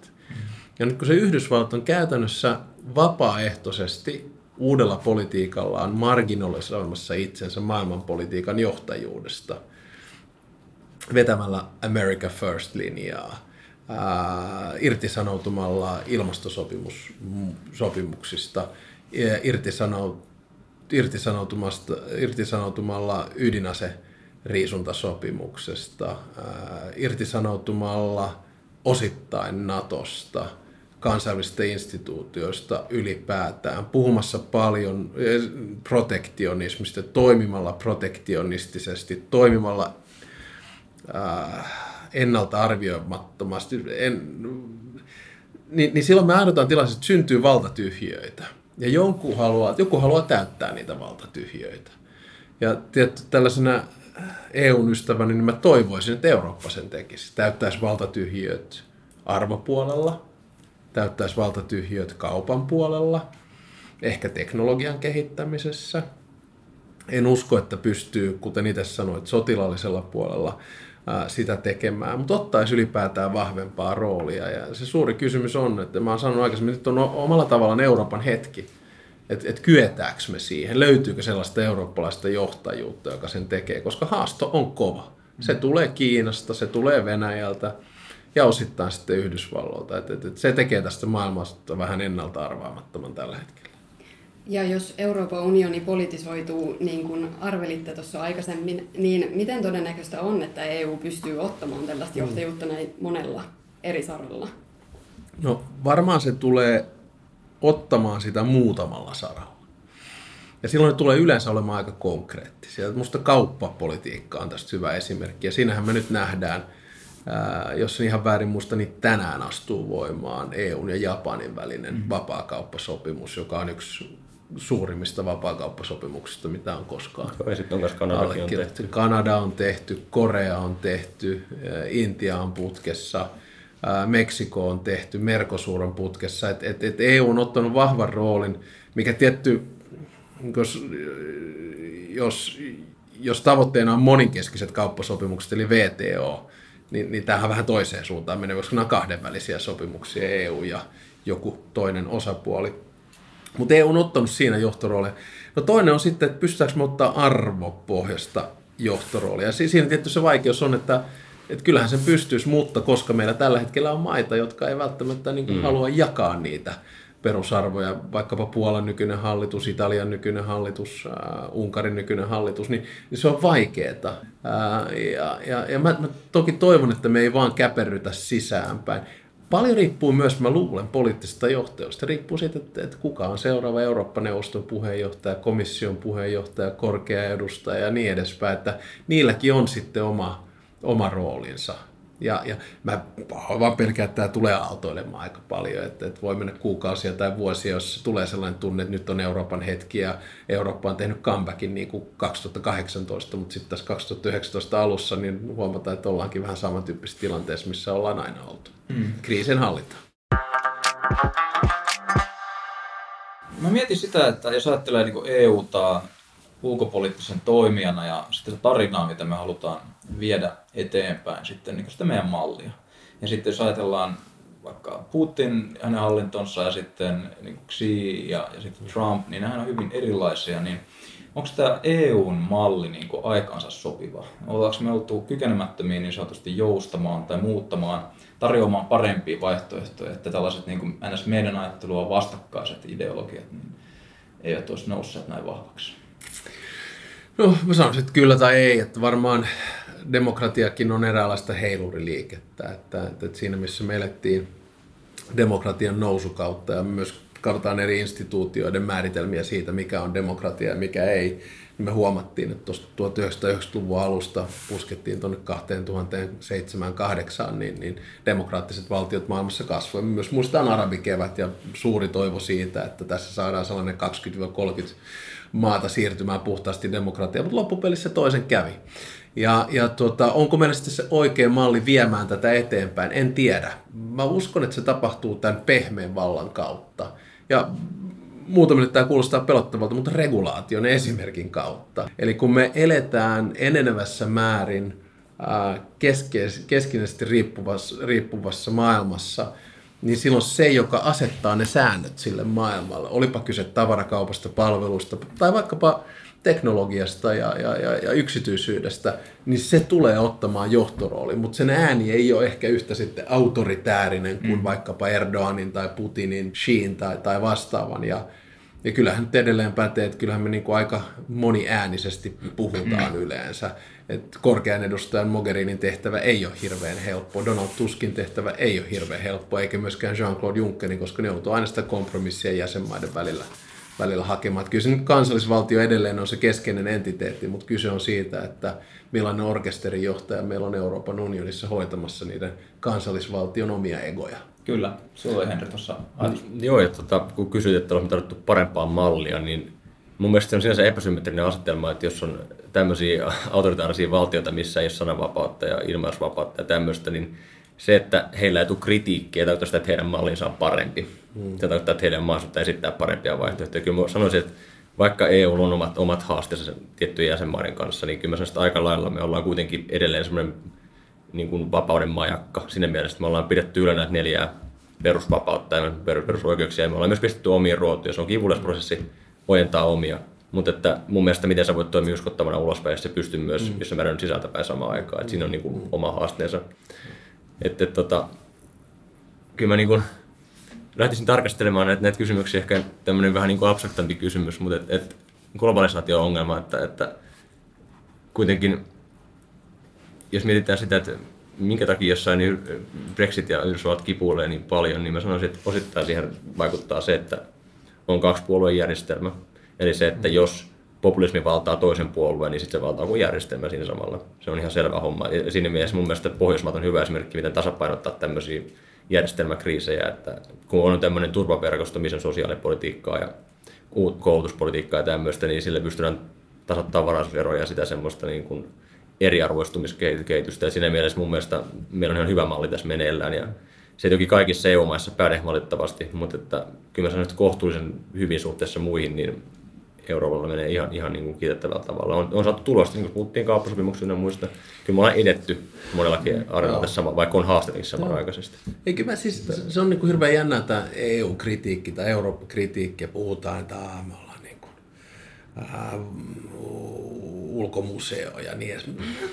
Ja nyt kun se Yhdysvallat on käytännössä vapaaehtoisesti uudella politiikallaan marginalisoimassa itsensä maailmanpolitiikan johtajuudesta vetämällä America First-linjaa, ää, irtisanoutumalla ilmastosopimuksista, irtisanoutumasta, irtisanoutumalla ydinaseriisuntasopimuksesta, ää, irtisanoutumalla osittain Natosta – kansainvälisistä instituutioista ylipäätään, puhumassa paljon eh, protektionismista, toimimalla protektionistisesti, toimimalla äh, ennalta arvioimattomasti, en, niin, niin silloin me aiheutetaan tilanteessa, että syntyy valtatyhjöitä. Ja joku haluaa, joku haluaa täyttää niitä valtatyhjöitä. Ja tietty, tällaisena eu ystävänä, niin mä toivoisin, että Eurooppa sen tekisi. Täyttäisi valtatyhjöt arvopuolella, täyttäisi valtatyhjöt kaupan puolella, ehkä teknologian kehittämisessä. En usko, että pystyy, kuten itse sanoit, sotilaallisella puolella sitä tekemään, mutta ottaisi ylipäätään vahvempaa roolia. Ja se suuri kysymys on, että mä oon sanonut aikaisemmin, että on omalla tavallaan Euroopan hetki, että, että kyetäänkö me siihen, löytyykö sellaista eurooppalaista johtajuutta, joka sen tekee, koska haasto on kova. Se tulee Kiinasta, se tulee Venäjältä, ja osittain sitten Yhdysvalloilta. Et, et, et se tekee tästä maailmasta vähän ennalta arvaamattoman tällä hetkellä. Ja jos Euroopan unioni politisoituu, niin kuin arvelitte tuossa aikaisemmin, niin miten todennäköistä on, että EU pystyy ottamaan tällaista mm. johtajuutta näin monella eri saralla? No varmaan se tulee ottamaan sitä muutamalla saralla. Ja silloin ne tulee yleensä olemaan aika konkreettisia. Minusta kauppapolitiikka on tästä hyvä esimerkki. Ja siinähän me nyt nähdään – jos en ihan väärin muista, niin tänään astuu voimaan EUn ja Japanin välinen mm. vapaakauppasopimus, joka on yksi suurimmista vapaakauppasopimuksista, mitä on koskaan ja sitten on Kanadakin on tehty. Kanada on tehty, Korea on tehty, Intia on putkessa, Meksiko on tehty, Mercosur on putkessa. Et, et, et EU on ottanut vahvan roolin, mikä tietty, jos, jos, jos tavoitteena on moninkeskiset kauppasopimukset, eli VTO, niin, niin tämähän vähän toiseen suuntaan menee, koska nämä on kahdenvälisiä sopimuksia, EU ja joku toinen osapuoli. Mutta EU on ottanut siinä johtoroolin. No toinen on sitten, että pystytäänkö me ottaa arvopohjasta johtorooli. Ja siinä tietysti se vaikeus on, että, että kyllähän sen pystyisi, mutta koska meillä tällä hetkellä on maita, jotka ei välttämättä niin kuin mm. halua jakaa niitä perusarvoja, vaikkapa Puolan nykyinen hallitus, Italian nykyinen hallitus, äh, Unkarin nykyinen hallitus, niin, niin se on vaikeeta. Äh, ja ja, ja mä, mä toki toivon, että me ei vaan käperrytä sisäänpäin. Paljon riippuu myös, mä luulen, poliittisesta johtajuudesta. Riippuu siitä, että, että kuka on seuraava Eurooppa-neuvoston puheenjohtaja, komission puheenjohtaja, korkea edustaja ja niin edespäin. Että niilläkin on sitten oma, oma roolinsa. Ja, ja mä vaan pelkään, että tämä tulee aaltoilemaan aika paljon, että, että voi mennä kuukausia tai vuosia, jos tulee sellainen tunne, että nyt on Euroopan hetki ja Eurooppa on tehnyt comebackin niin kuin 2018, mutta sitten tässä 2019 alussa niin huomataan, että ollaankin vähän samantyyppisessä tilanteessa, missä ollaan aina oltu. Mm. Kriisin hallinta. Mä mietin sitä, että jos ajattelee niin EUta ulkopoliittisen toimijana ja sitten se tarinaa, mitä me halutaan viedä eteenpäin, sitten niin sitä meidän mallia. Ja sitten jos ajatellaan vaikka Putin, hänen hallintonsa ja sitten niin Xi ja, ja sitten Trump, niin nämä on hyvin erilaisia, niin onko tämä EUn malli niin kuin aikaansa sopiva? Ollaanko me oltu kykenemättömiä niin sanotusti joustamaan tai muuttamaan, tarjoamaan parempia vaihtoehtoja, että tällaiset niin kuin meidän ajattelua vastakkaiset ideologiat niin eivät olisi nousseet näin vahvaksi? No mä sanoisin, että kyllä tai ei, että varmaan demokratiakin on eräänlaista heiluriliikettä, että, että, siinä missä me elettiin demokratian nousukautta ja myös katsotaan eri instituutioiden määritelmiä siitä, mikä on demokratia ja mikä ei, niin me huomattiin, että tuosta 1990-luvun alusta puskettiin tuonne 2007-2008, niin, niin demokraattiset valtiot maailmassa kasvoivat. Myös muistetaan arabikevät ja suuri toivo siitä, että tässä saadaan sellainen 20-30 maata siirtymään puhtaasti demokratiaan, mutta loppupelissä toisen kävi. Ja, ja tuota, onko meillä sitten se oikea malli viemään tätä eteenpäin? En tiedä. Mä uskon, että se tapahtuu tämän pehmeän vallan kautta. Ja muutamille tämä kuulostaa pelottavalta, mutta regulaation esimerkin kautta. Eli kun me eletään enenevässä määrin keskeisesti riippuvassa, riippuvassa maailmassa, niin silloin se, joka asettaa ne säännöt sille maailmalle, olipa kyse tavarakaupasta, palvelusta tai vaikkapa teknologiasta ja, ja, ja, ja yksityisyydestä, niin se tulee ottamaan johtorooli, mutta sen ääni ei ole ehkä yhtä sitten autoritäärinen kuin mm. vaikkapa Erdoganin tai Putinin, Xiin tai, tai vastaavan. Ja, ja kyllähän nyt edelleen pätee, että kyllähän me niin kuin aika moniäänisesti puhutaan mm. yleensä. Että korkean edustajan Mogherinin tehtävä ei ole hirveän helppo, Donald Tuskin tehtävä ei ole hirveän helppo, eikä myöskään Jean-Claude Junckerin, koska ne joutuu aina sitä kompromissia jäsenmaiden välillä välillä hakemaan. Että kyllä se nyt kansallisvaltio edelleen on se keskeinen entiteetti, mutta kyse on siitä, että millainen orkesterin johtaja meillä on Euroopan unionissa hoitamassa niiden kansallisvaltion omia egoja. Kyllä, sulla oli Henri tuossa ajatus. Joo, ja tota, kun kysyit, että olemme tarvittu parempaa mallia, niin mun mielestä se on sinänsä epäsymmetrinen asetelma, että jos on tämmöisiä autoritaarisia valtioita, missä ei ole sananvapautta ja ilmaisvapautta ja tämmöistä, niin se, että heillä ei tule kritiikkiä, tarkoittaa sitä, että heidän mallinsa on parempi. Mm. Se tarkoittaa, että heidän mahdollisuutta esittää parempia vaihtoehtoja. Kyllä mä sanoisin, että vaikka EU on omat, omat haasteensa tiettyjen jäsenmaiden kanssa, niin kyllä mä sanoisin, että aika lailla me ollaan kuitenkin edelleen semmoinen niin kuin vapauden majakka. Siinä mielessä, että me ollaan pidetty yllä näitä neljää perusvapautta ja perusoikeuksia. Ja me ollaan myös pistetty omia ruotuja. Se on kivulias prosessi ojentaa omia. Mutta että mun mielestä miten sä voit toimia uskottavana ulospäin, jos se pystyy myös, mm. jos sä määrän sisältäpäin samaan aikaan. Et siinä on niin kuin oma haasteensa. Että et, tota, kyllä mä niin kuin lähtisin tarkastelemaan näitä, näitä kysymyksiä, ehkä tämmöinen vähän niin kuin abstraktampi kysymys, mutta et, et globalisaatio on ongelma, että, että kuitenkin jos mietitään sitä, että minkä takia jossain Brexit ja Yhdysvallat kipuilee niin paljon, niin mä sanoisin, että osittain siihen vaikuttaa se, että on kaksi puolueen järjestelmä. Eli se, että jos populismi valtaa toisen puolueen, niin sitten se valtaa kuin järjestelmä siinä samalla. Se on ihan selvä homma. Ja siinä mielessä mun mielestä Pohjoismaat on hyvä esimerkki, miten tasapainottaa tämmöisiä järjestelmäkriisejä, että kun on tämmöinen turvaverkosto, missä on sosiaalipolitiikkaa ja koulutuspolitiikkaa ja tämmöistä, niin sille pystytään tasoittamaan varausveroja ja sitä semmoista niin kuin eriarvoistumiskehitystä. Ja siinä mielessä mun mielestä meillä on ihan hyvä malli tässä meneillään. Ja se toki kaikissa EU-maissa päde valitettavasti, mutta että kyllä mä sanoin, että kohtuullisen hyvin suhteessa muihin, niin Euroopalla menee ihan, ihan niin kuin kiitettävällä tavalla. On, on saatu tulosta, niin kuin puhuttiin kauppasopimuksista ja muista. Kyllä me ollaan edetty monellakin areella tässä, vaikka on haasteetkin samanaikaisesti. Eikö mä siis, se on niin kuin hirveän jännä tämä EU-kritiikki tai Eurooppa-kritiikki ja puhutaan, että aah, me ollaan niin kuin, äh, ulkomuseo ja niin edes.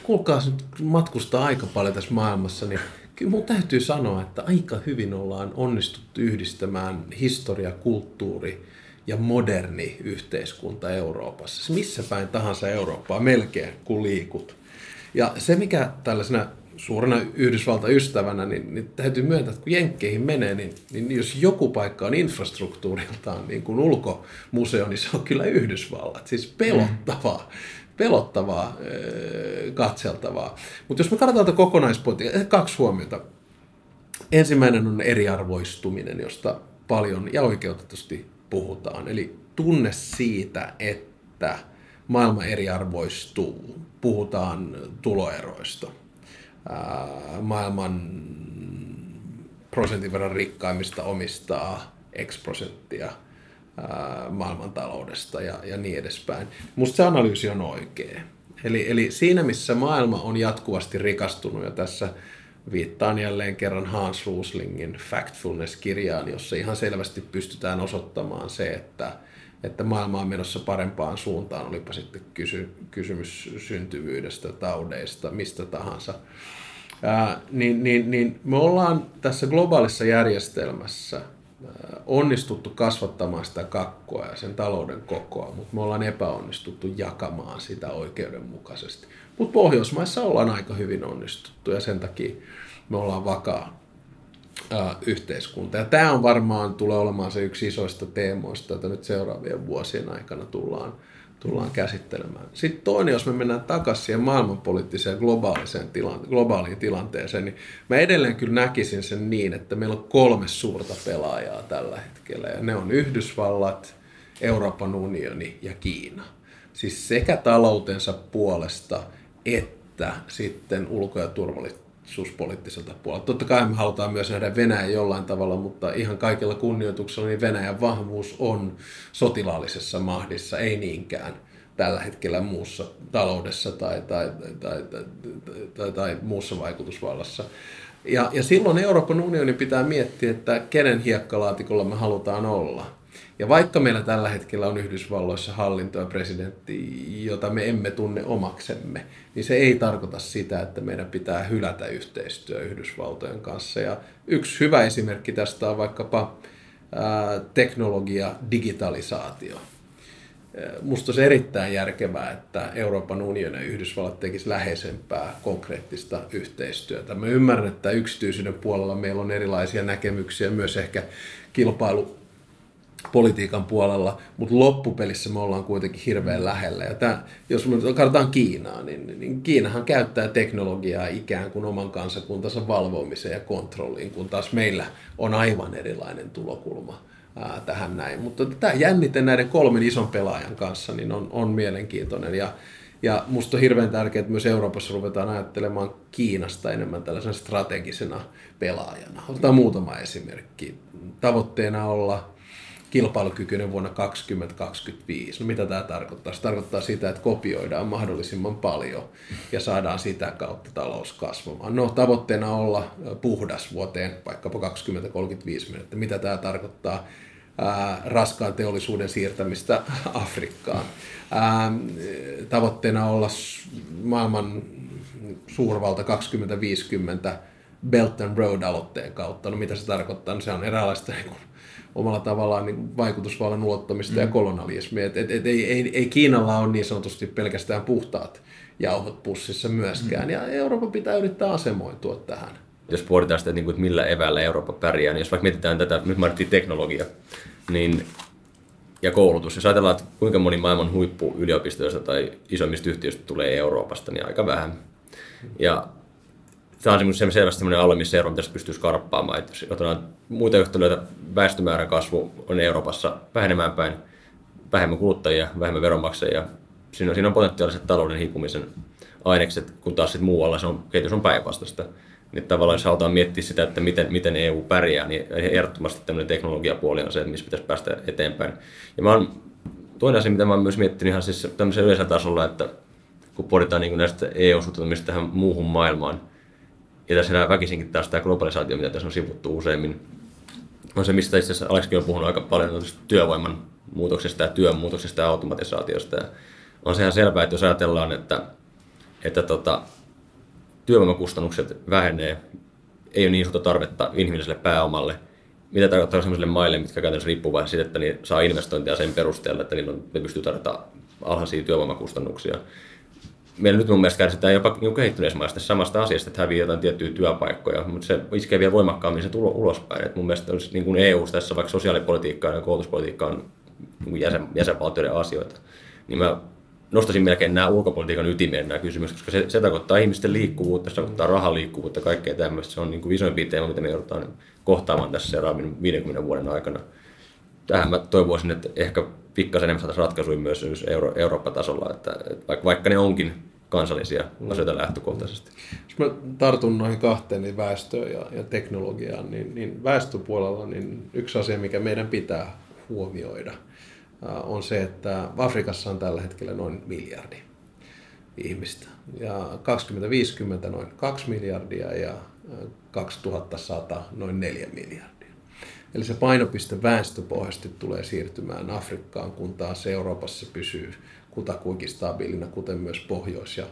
Kuulkaa, nyt matkustaa aika paljon tässä maailmassa, niin kyllä mun täytyy sanoa, että aika hyvin ollaan onnistuttu yhdistämään historia, kulttuuri ja moderni yhteiskunta Euroopassa. Missä päin tahansa Eurooppaa melkein, kun liikut. Ja se, mikä tällaisena suurena Yhdysvalta-ystävänä, niin, niin täytyy myöntää, että kun Jenkkeihin menee, niin, niin jos joku paikka on infrastruktuuriltaan niin kuin ulkomuseo, niin se on kyllä Yhdysvallat. Siis pelottavaa. Pelottavaa, katseltavaa. Mutta jos me katsotaan tätä kokonaispolitiikkaa, eh, kaksi huomiota. Ensimmäinen on eriarvoistuminen, josta paljon ja oikeutetusti puhutaan. Eli tunne siitä, että maailma eriarvoistuu. Puhutaan tuloeroista maailman prosentin verran rikkaimmista omistaa X prosenttia maailmantaloudesta ja, ja niin edespäin. Musta se analyysi on oikea. Eli, eli siinä, missä maailma on jatkuvasti rikastunut, ja tässä viittaan jälleen kerran Hans Ruslingin Factfulness-kirjaan, jossa ihan selvästi pystytään osoittamaan se, että että maailma on menossa parempaan suuntaan, olipa sitten kysy, kysymys syntyvyydestä, taudeista, mistä tahansa. Ää, niin, niin, niin me ollaan tässä globaalissa järjestelmässä onnistuttu kasvattamaan sitä kakkoa ja sen talouden kokoa, mutta me ollaan epäonnistuttu jakamaan sitä oikeudenmukaisesti. Mutta Pohjoismaissa ollaan aika hyvin onnistuttu ja sen takia me ollaan vakaa yhteiskunta. Ja tämä on varmaan tulee olemaan se yksi isoista teemoista, että nyt seuraavien vuosien aikana tullaan, tullaan käsittelemään. Sitten toinen, jos me mennään takaisin siihen maailmanpoliittiseen globaaliseen tilante- globaaliin tilanteeseen, niin mä edelleen kyllä näkisin sen niin, että meillä on kolme suurta pelaajaa tällä hetkellä. Ja ne on Yhdysvallat, Euroopan unioni ja Kiina. Siis sekä taloutensa puolesta että sitten ulko- ja turvallisuus turvallisuuspoliittiselta puolelta. Totta kai me halutaan myös nähdä Venäjä jollain tavalla, mutta ihan kaikilla kunnioituksella niin Venäjän vahvuus on sotilaallisessa mahdissa, ei niinkään tällä hetkellä muussa taloudessa tai, tai, tai, tai, tai, tai, tai muussa vaikutusvallassa. Ja, ja silloin Euroopan unionin pitää miettiä, että kenen hiekkalaatikolla me halutaan olla. Ja vaikka meillä tällä hetkellä on Yhdysvalloissa hallinto ja presidentti, jota me emme tunne omaksemme, niin se ei tarkoita sitä, että meidän pitää hylätä yhteistyö Yhdysvaltojen kanssa. Ja yksi hyvä esimerkki tästä on vaikkapa teknologia, digitalisaatio. Musta olisi erittäin järkevää, että Euroopan unioni ja Yhdysvallat tekisi läheisempää konkreettista yhteistyötä. Mä ymmärrän, että yksityisyyden puolella meillä on erilaisia näkemyksiä, myös ehkä kilpailu politiikan puolella, mutta loppupelissä me ollaan kuitenkin hirveän lähellä. Ja tämä, jos me katsotaan Kiinaa, niin, niin Kiinahan käyttää teknologiaa ikään kuin oman kansakuntansa valvomiseen ja kontrolliin, kun taas meillä on aivan erilainen tulokulma ää, tähän näin. Mutta tämä jännite näiden kolmen ison pelaajan kanssa niin on, on mielenkiintoinen ja ja musta on hirveän tärkeää, että myös Euroopassa ruvetaan ajattelemaan Kiinasta enemmän tällaisena strategisena pelaajana. Otetaan muutama esimerkki. Tavoitteena olla kilpailukykyinen vuonna 2025. No mitä tämä tarkoittaa? Se tarkoittaa sitä, että kopioidaan mahdollisimman paljon ja saadaan sitä kautta talous kasvamaan. No tavoitteena olla puhdas vuoteen vaikkapa 2035 mennessä. Mitä tämä tarkoittaa? Ää, raskaan teollisuuden siirtämistä (laughs) Afrikkaan. Ää, tavoitteena olla maailman suurvalta 2050 Belt and Road-aloitteen kautta. No mitä se tarkoittaa? No se on eräänlaista niin kuin, omalla tavallaan niin vaikutusvallan ulottamista mm. ja kolonialismia. Et, et, et, ei, ei, ei Kiinalla ole niin sanotusti pelkästään puhtaat jauhot pussissa myöskään, mm. ja Euroopan pitää yrittää asemoitua tähän. Jos pohditaan sitä, että millä evällä Eurooppa pärjää, niin jos vaikka mietitään tätä, nyt mainittiin teknologia, niin ja koulutus. Jos ajatellaan, että kuinka moni maailman huippuyliopistoista tai isommista yhtiöistä tulee Euroopasta, niin aika vähän. Ja tämä on selvästi sellainen alue, missä Eurooppa pitäisi pystyä skarppaamaan. Että jos otetaan muita yhtälöitä, väestömäärän kasvu on Euroopassa vähenemään päin, vähemmän kuluttajia, vähemmän veronmaksajia. Siinä on, siinä on potentiaaliset talouden hiipumisen ainekset, kun taas sit muualla se on, kehitys on päinvastaista. Niin tavallaan jos halutaan miettiä sitä, että miten, miten EU pärjää, niin ehdottomasti tämmöinen teknologiapuoli on se, että missä pitäisi päästä eteenpäin. Ja mä oon, toinen asia, mitä mä oon myös miettinyt ihan siis tämmöisen yleisellä tasolla, että kun pohditaan niin näistä EU-suhtautumista tähän muuhun maailmaan, ja tässä väkisinkin taas tämä globalisaatio, mitä tässä on sivuttu useimmin, on se, mistä itse asiassa Aleksikin on puhunut aika paljon työvoiman muutoksesta ja työn muutoksesta ja automatisaatiosta. Ja on sehän selvää, että jos ajatellaan, että, että tota, työvoimakustannukset vähenee, ei ole niin suurta tarvetta inhimilliselle pääomalle, mitä tarkoittaa sellaisille maille, mitkä käytännössä riippuvaisia siitä, että niin saa investointia sen perusteella, että niillä on, ne pystyy tarjota alhaisia työvoimakustannuksia. Meillä nyt mun mielestä kärsitään jopa niin kehittyneissä maissa samasta asiasta, että häviää jotain tiettyjä työpaikkoja, mutta se iskee vielä voimakkaammin se tulo ulospäin. Et mun mielestä olisi niin kuin EU tässä vaikka sosiaalipolitiikkaa ja koulutuspolitiikkaa on niin jäsen, jäsenvaltioiden asioita, niin mä nostaisin melkein nämä ulkopolitiikan ytimeen nämä kysymykset, koska se, se tarkoittaa ihmisten liikkuvuutta, se tarkoittaa rahan liikkuvuutta, kaikkea tämmöistä. Se on niin kuin isoimpia teema, mitä me joudutaan kohtaamaan tässä seuraavien 50 vuoden aikana. Tähän mä toivoisin, että ehkä pikkasen enemmän saataisiin ratkaisuja myös Euro- Eurooppa-tasolla, että, että vaikka, vaikka ne onkin kansallisia asioita lähtökohtaisesti. Jos mä tartun noihin kahteen, niin väestöön ja, ja teknologiaan, niin, niin väestöpuolella niin yksi asia, mikä meidän pitää huomioida, on se, että Afrikassa on tällä hetkellä noin miljardi ihmistä. Ja 2050 noin 2 miljardia ja 2100 noin 4 miljardia. Eli se painopiste väestöpohjasti tulee siirtymään Afrikkaan, kun taas Euroopassa pysyy kutakuinkin stabiilina, kuten myös Pohjois- ja,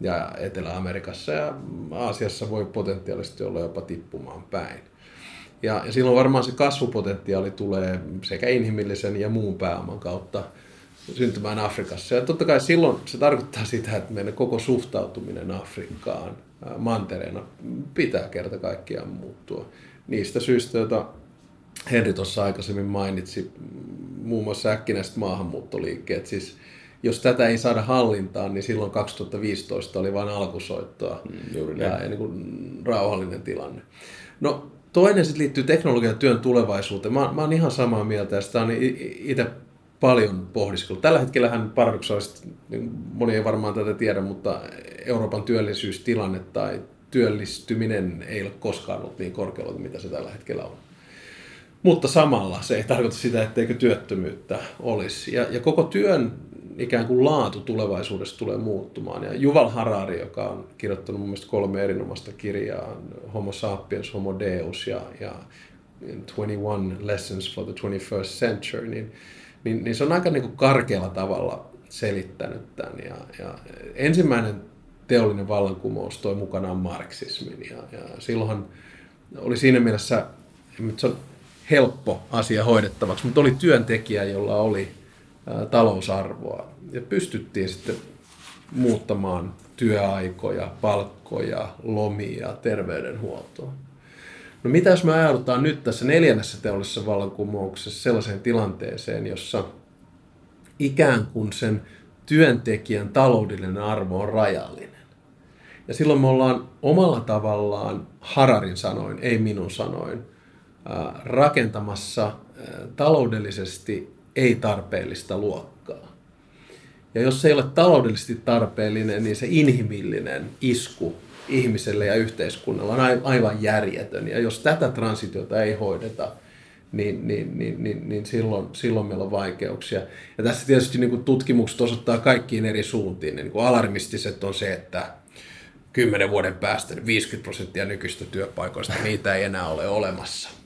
ja Etelä-Amerikassa ja Aasiassa voi potentiaalisesti olla jopa tippumaan päin. Ja, ja silloin varmaan se kasvupotentiaali tulee sekä inhimillisen ja muun pääoman kautta syntymään Afrikassa. Ja totta kai silloin se tarkoittaa sitä, että meidän koko suhtautuminen Afrikkaan mantereena pitää kerta kaikkiaan muuttua. Niistä syistä, joita Henri tuossa aikaisemmin mainitsi, muun muassa äkkinäiset maahanmuuttoliikkeet. Siis jos tätä ei saada hallintaan, niin silloin 2015 oli vain alkusoittoa mm, juuri ja, ja niin kuin rauhallinen tilanne. No toinen sitten liittyy teknologian työn tulevaisuuteen. Mä, mä oon ihan samaa mieltä ja sitä on itse paljon pohdiskellut. Tällä hetkellä hän paradoksaalisesti, niin moni ei varmaan tätä tiedä, mutta Euroopan työllisyystilanne tai työllistyminen ei ole koskaan ollut niin korkealla kuin mitä se tällä hetkellä on. Mutta samalla se ei tarkoita sitä, etteikö työttömyyttä olisi. Ja, ja koko työn ikään kuin laatu tulevaisuudessa tulee muuttumaan. Ja Juval Harari, joka on kirjoittanut mun mielestä kolme erinomaista kirjaa, Homo sapiens, Homo deus ja, ja 21 Lessons for the 21st Century, niin niin, niin se on aika niin kuin karkealla tavalla selittänyt tämän. Ja, ja ensimmäinen teollinen vallankumous toi mukanaan marksismin. Ja, ja silloinhan oli siinä mielessä, se on helppo asia hoidettavaksi, mutta oli työntekijä, jolla oli talousarvoa. Ja pystyttiin sitten muuttamaan työaikoja, palkkoja, lomia, terveydenhuoltoa. No mitä jos me ajaudutaan nyt tässä neljännessä teollisessa vallankumouksessa sellaiseen tilanteeseen, jossa ikään kuin sen työntekijän taloudellinen arvo on rajallinen. Ja silloin me ollaan omalla tavallaan, Hararin sanoin, ei minun sanoin, rakentamassa taloudellisesti ei-tarpeellista luokkaa. Ja jos se ei ole taloudellisesti tarpeellinen, niin se inhimillinen isku ihmiselle ja yhteiskunnalle on aivan järjetön. Ja jos tätä transitiota ei hoideta, niin, niin, niin, niin, niin silloin, silloin meillä on vaikeuksia. Ja tässä tietysti niin kuin tutkimukset osoittaa kaikkiin eri suuntiin. Niin kuin alarmistiset on se, että kymmenen vuoden päästä 50 prosenttia nykyistä työpaikoista, niitä ei enää ole olemassa.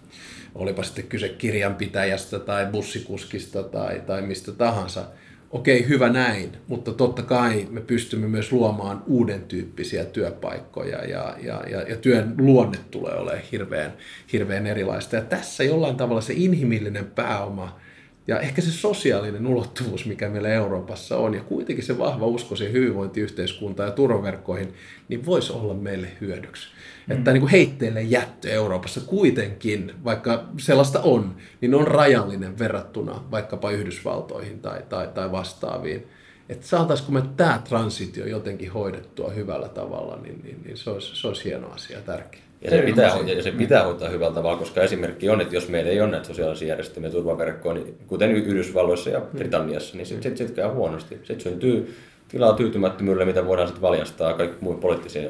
Olipa sitten kyse kirjanpitäjästä tai bussikuskista tai, tai mistä tahansa okei, hyvä näin, mutta totta kai me pystymme myös luomaan uuden tyyppisiä työpaikkoja ja, ja, ja, ja työn luonne tulee olemaan hirveän, hirveän erilaista. Ja tässä jollain tavalla se inhimillinen pääoma ja ehkä se sosiaalinen ulottuvuus, mikä meillä Euroopassa on, ja kuitenkin se vahva usko siihen hyvinvointiyhteiskuntaan ja turvaverkkoihin, niin voisi olla meille hyödyksi. Mm. Että niin kuin heitteille jättö Euroopassa kuitenkin, vaikka sellaista on, niin on rajallinen verrattuna vaikkapa Yhdysvaltoihin tai, tai, tai vastaaviin. Että saataisiko me tämä transitio jotenkin hoidettua hyvällä tavalla, niin, niin, niin se, olisi, se olisi hieno asia, tärkeä. Ja se, pitää, ja se pitää hoitaa hyvällä tavalla, koska esimerkki on, että jos meillä ei ole näitä sosiaalisia järjestelmiä turvaverkkoa, niin kuten Yhdysvalloissa ja Britanniassa, niin sitten sit, sit käy huonosti. Sitten syntyy tilaa tyytymättömyydelle, mitä voidaan sitten valjastaa kaikki muihin poliittisiin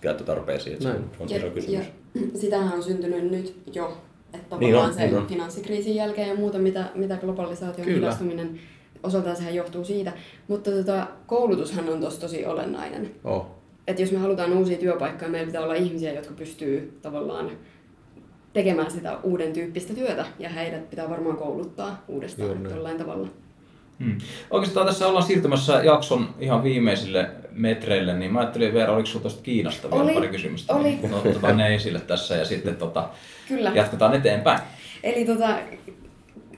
käyttötarpeisiin. Se on iso kysymys. Ja, (clears throat) sitähän on syntynyt nyt jo, että niin tavallaan niin on, se niin finanssikriisin jälkeen ja muuta, mitä, mitä globalisaation Kyllä. hidastuminen osaltaan sehän johtuu siitä. Mutta tota, koulutushan on tosi tosi olennainen. Oh. Että jos me halutaan uusia työpaikkoja, meillä pitää olla ihmisiä, jotka pystyy tavallaan tekemään sitä uuden tyyppistä työtä ja heidät pitää varmaan kouluttaa uudestaan Joo, jollain tavalla. Hmm. Oikeastaan tässä ollaan siirtymässä jakson ihan viimeisille metreille, niin mä ajattelin Veera, oliko sinulla tuosta Kiinasta vielä oli, pari kysymystä? Oli. Niin otetaan ne esille tässä ja sitten tota, Kyllä. jatketaan eteenpäin. Eli tota,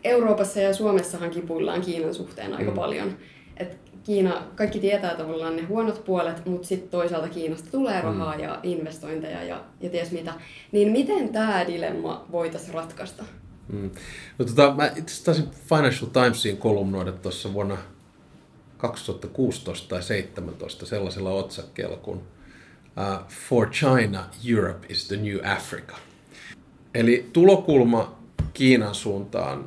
Euroopassa ja Suomessahan kipuillaan Kiinan suhteen aika mm. paljon. Et Kiina, kaikki tietää tavallaan ne huonot puolet, mutta sitten toisaalta Kiinasta tulee rahaa mm. ja investointeja ja, ja ties mitä. Niin miten tämä dilemma voitaisiin ratkaista? Mm. No, tota, mä itse taisin Financial Timesiin kolumnoida tuossa vuonna 2016 tai 2017 sellaisella otsakkeella kuin uh, For China, Europe is the new Africa. Eli tulokulma Kiinan suuntaan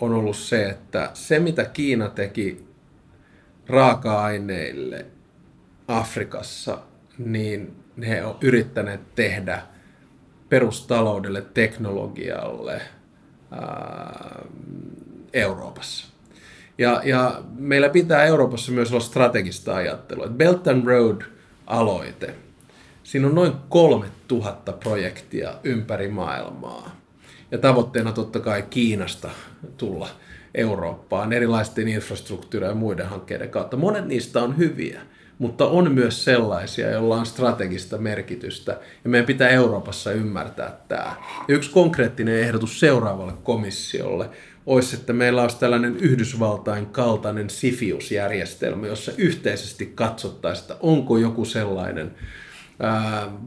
on ollut se, että se mitä Kiina teki raaka-aineille Afrikassa, niin he on yrittäneet tehdä perustaloudelle, teknologialle ää, Euroopassa. Ja, ja meillä pitää Euroopassa myös olla strategista ajattelua. Belt and Road-aloite, siinä on noin 3000 projektia ympäri maailmaa. Ja tavoitteena totta kai Kiinasta tulla Eurooppaan erilaisten infrastruktuurien ja muiden hankkeiden kautta. Monet niistä on hyviä, mutta on myös sellaisia, joilla on strategista merkitystä, ja meidän pitää Euroopassa ymmärtää tämä. Yksi konkreettinen ehdotus seuraavalle komissiolle olisi, että meillä olisi tällainen Yhdysvaltain kaltainen Sifius-järjestelmä, jossa yhteisesti katsottaisiin, että onko joku sellainen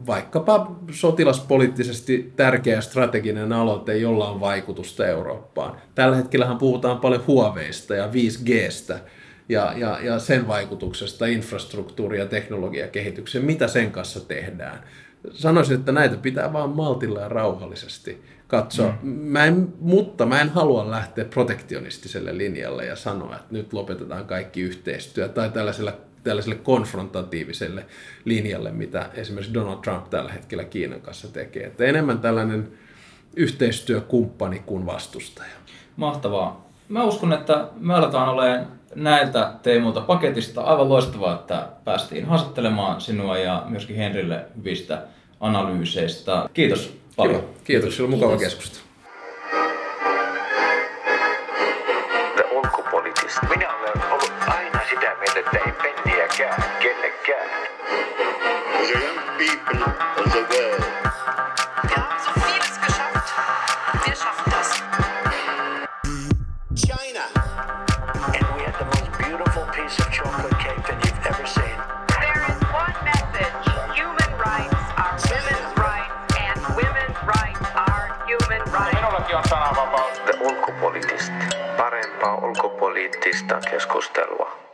vaikkapa sotilaspoliittisesti tärkeä strateginen aloite, jolla on vaikutusta Eurooppaan. Tällä hetkellähän puhutaan paljon Huaweista ja 5Gstä ja, ja, ja sen vaikutuksesta infrastruktuuri- ja teknologiakehitykseen, mitä sen kanssa tehdään. Sanoisin, että näitä pitää vaan maltilla ja rauhallisesti katsoa. Mm. Mä en, mutta mä en halua lähteä protektionistiselle linjalle ja sanoa, että nyt lopetetaan kaikki yhteistyö tai tällaisella tällaiselle konfrontatiiviselle linjalle, mitä esimerkiksi Donald Trump tällä hetkellä Kiinan kanssa tekee. Että enemmän tällainen yhteistyökumppani kuin vastustaja. Mahtavaa. Mä uskon, että me aletaan olemaan näiltä teemoilta paketista aivan loistavaa, että päästiin haastattelemaan sinua ja myöskin Henrille hyvistä analyyseistä. Kiitos paljon. Kiitos, Kiitos. oli mukava keskustelu. Keskustelua.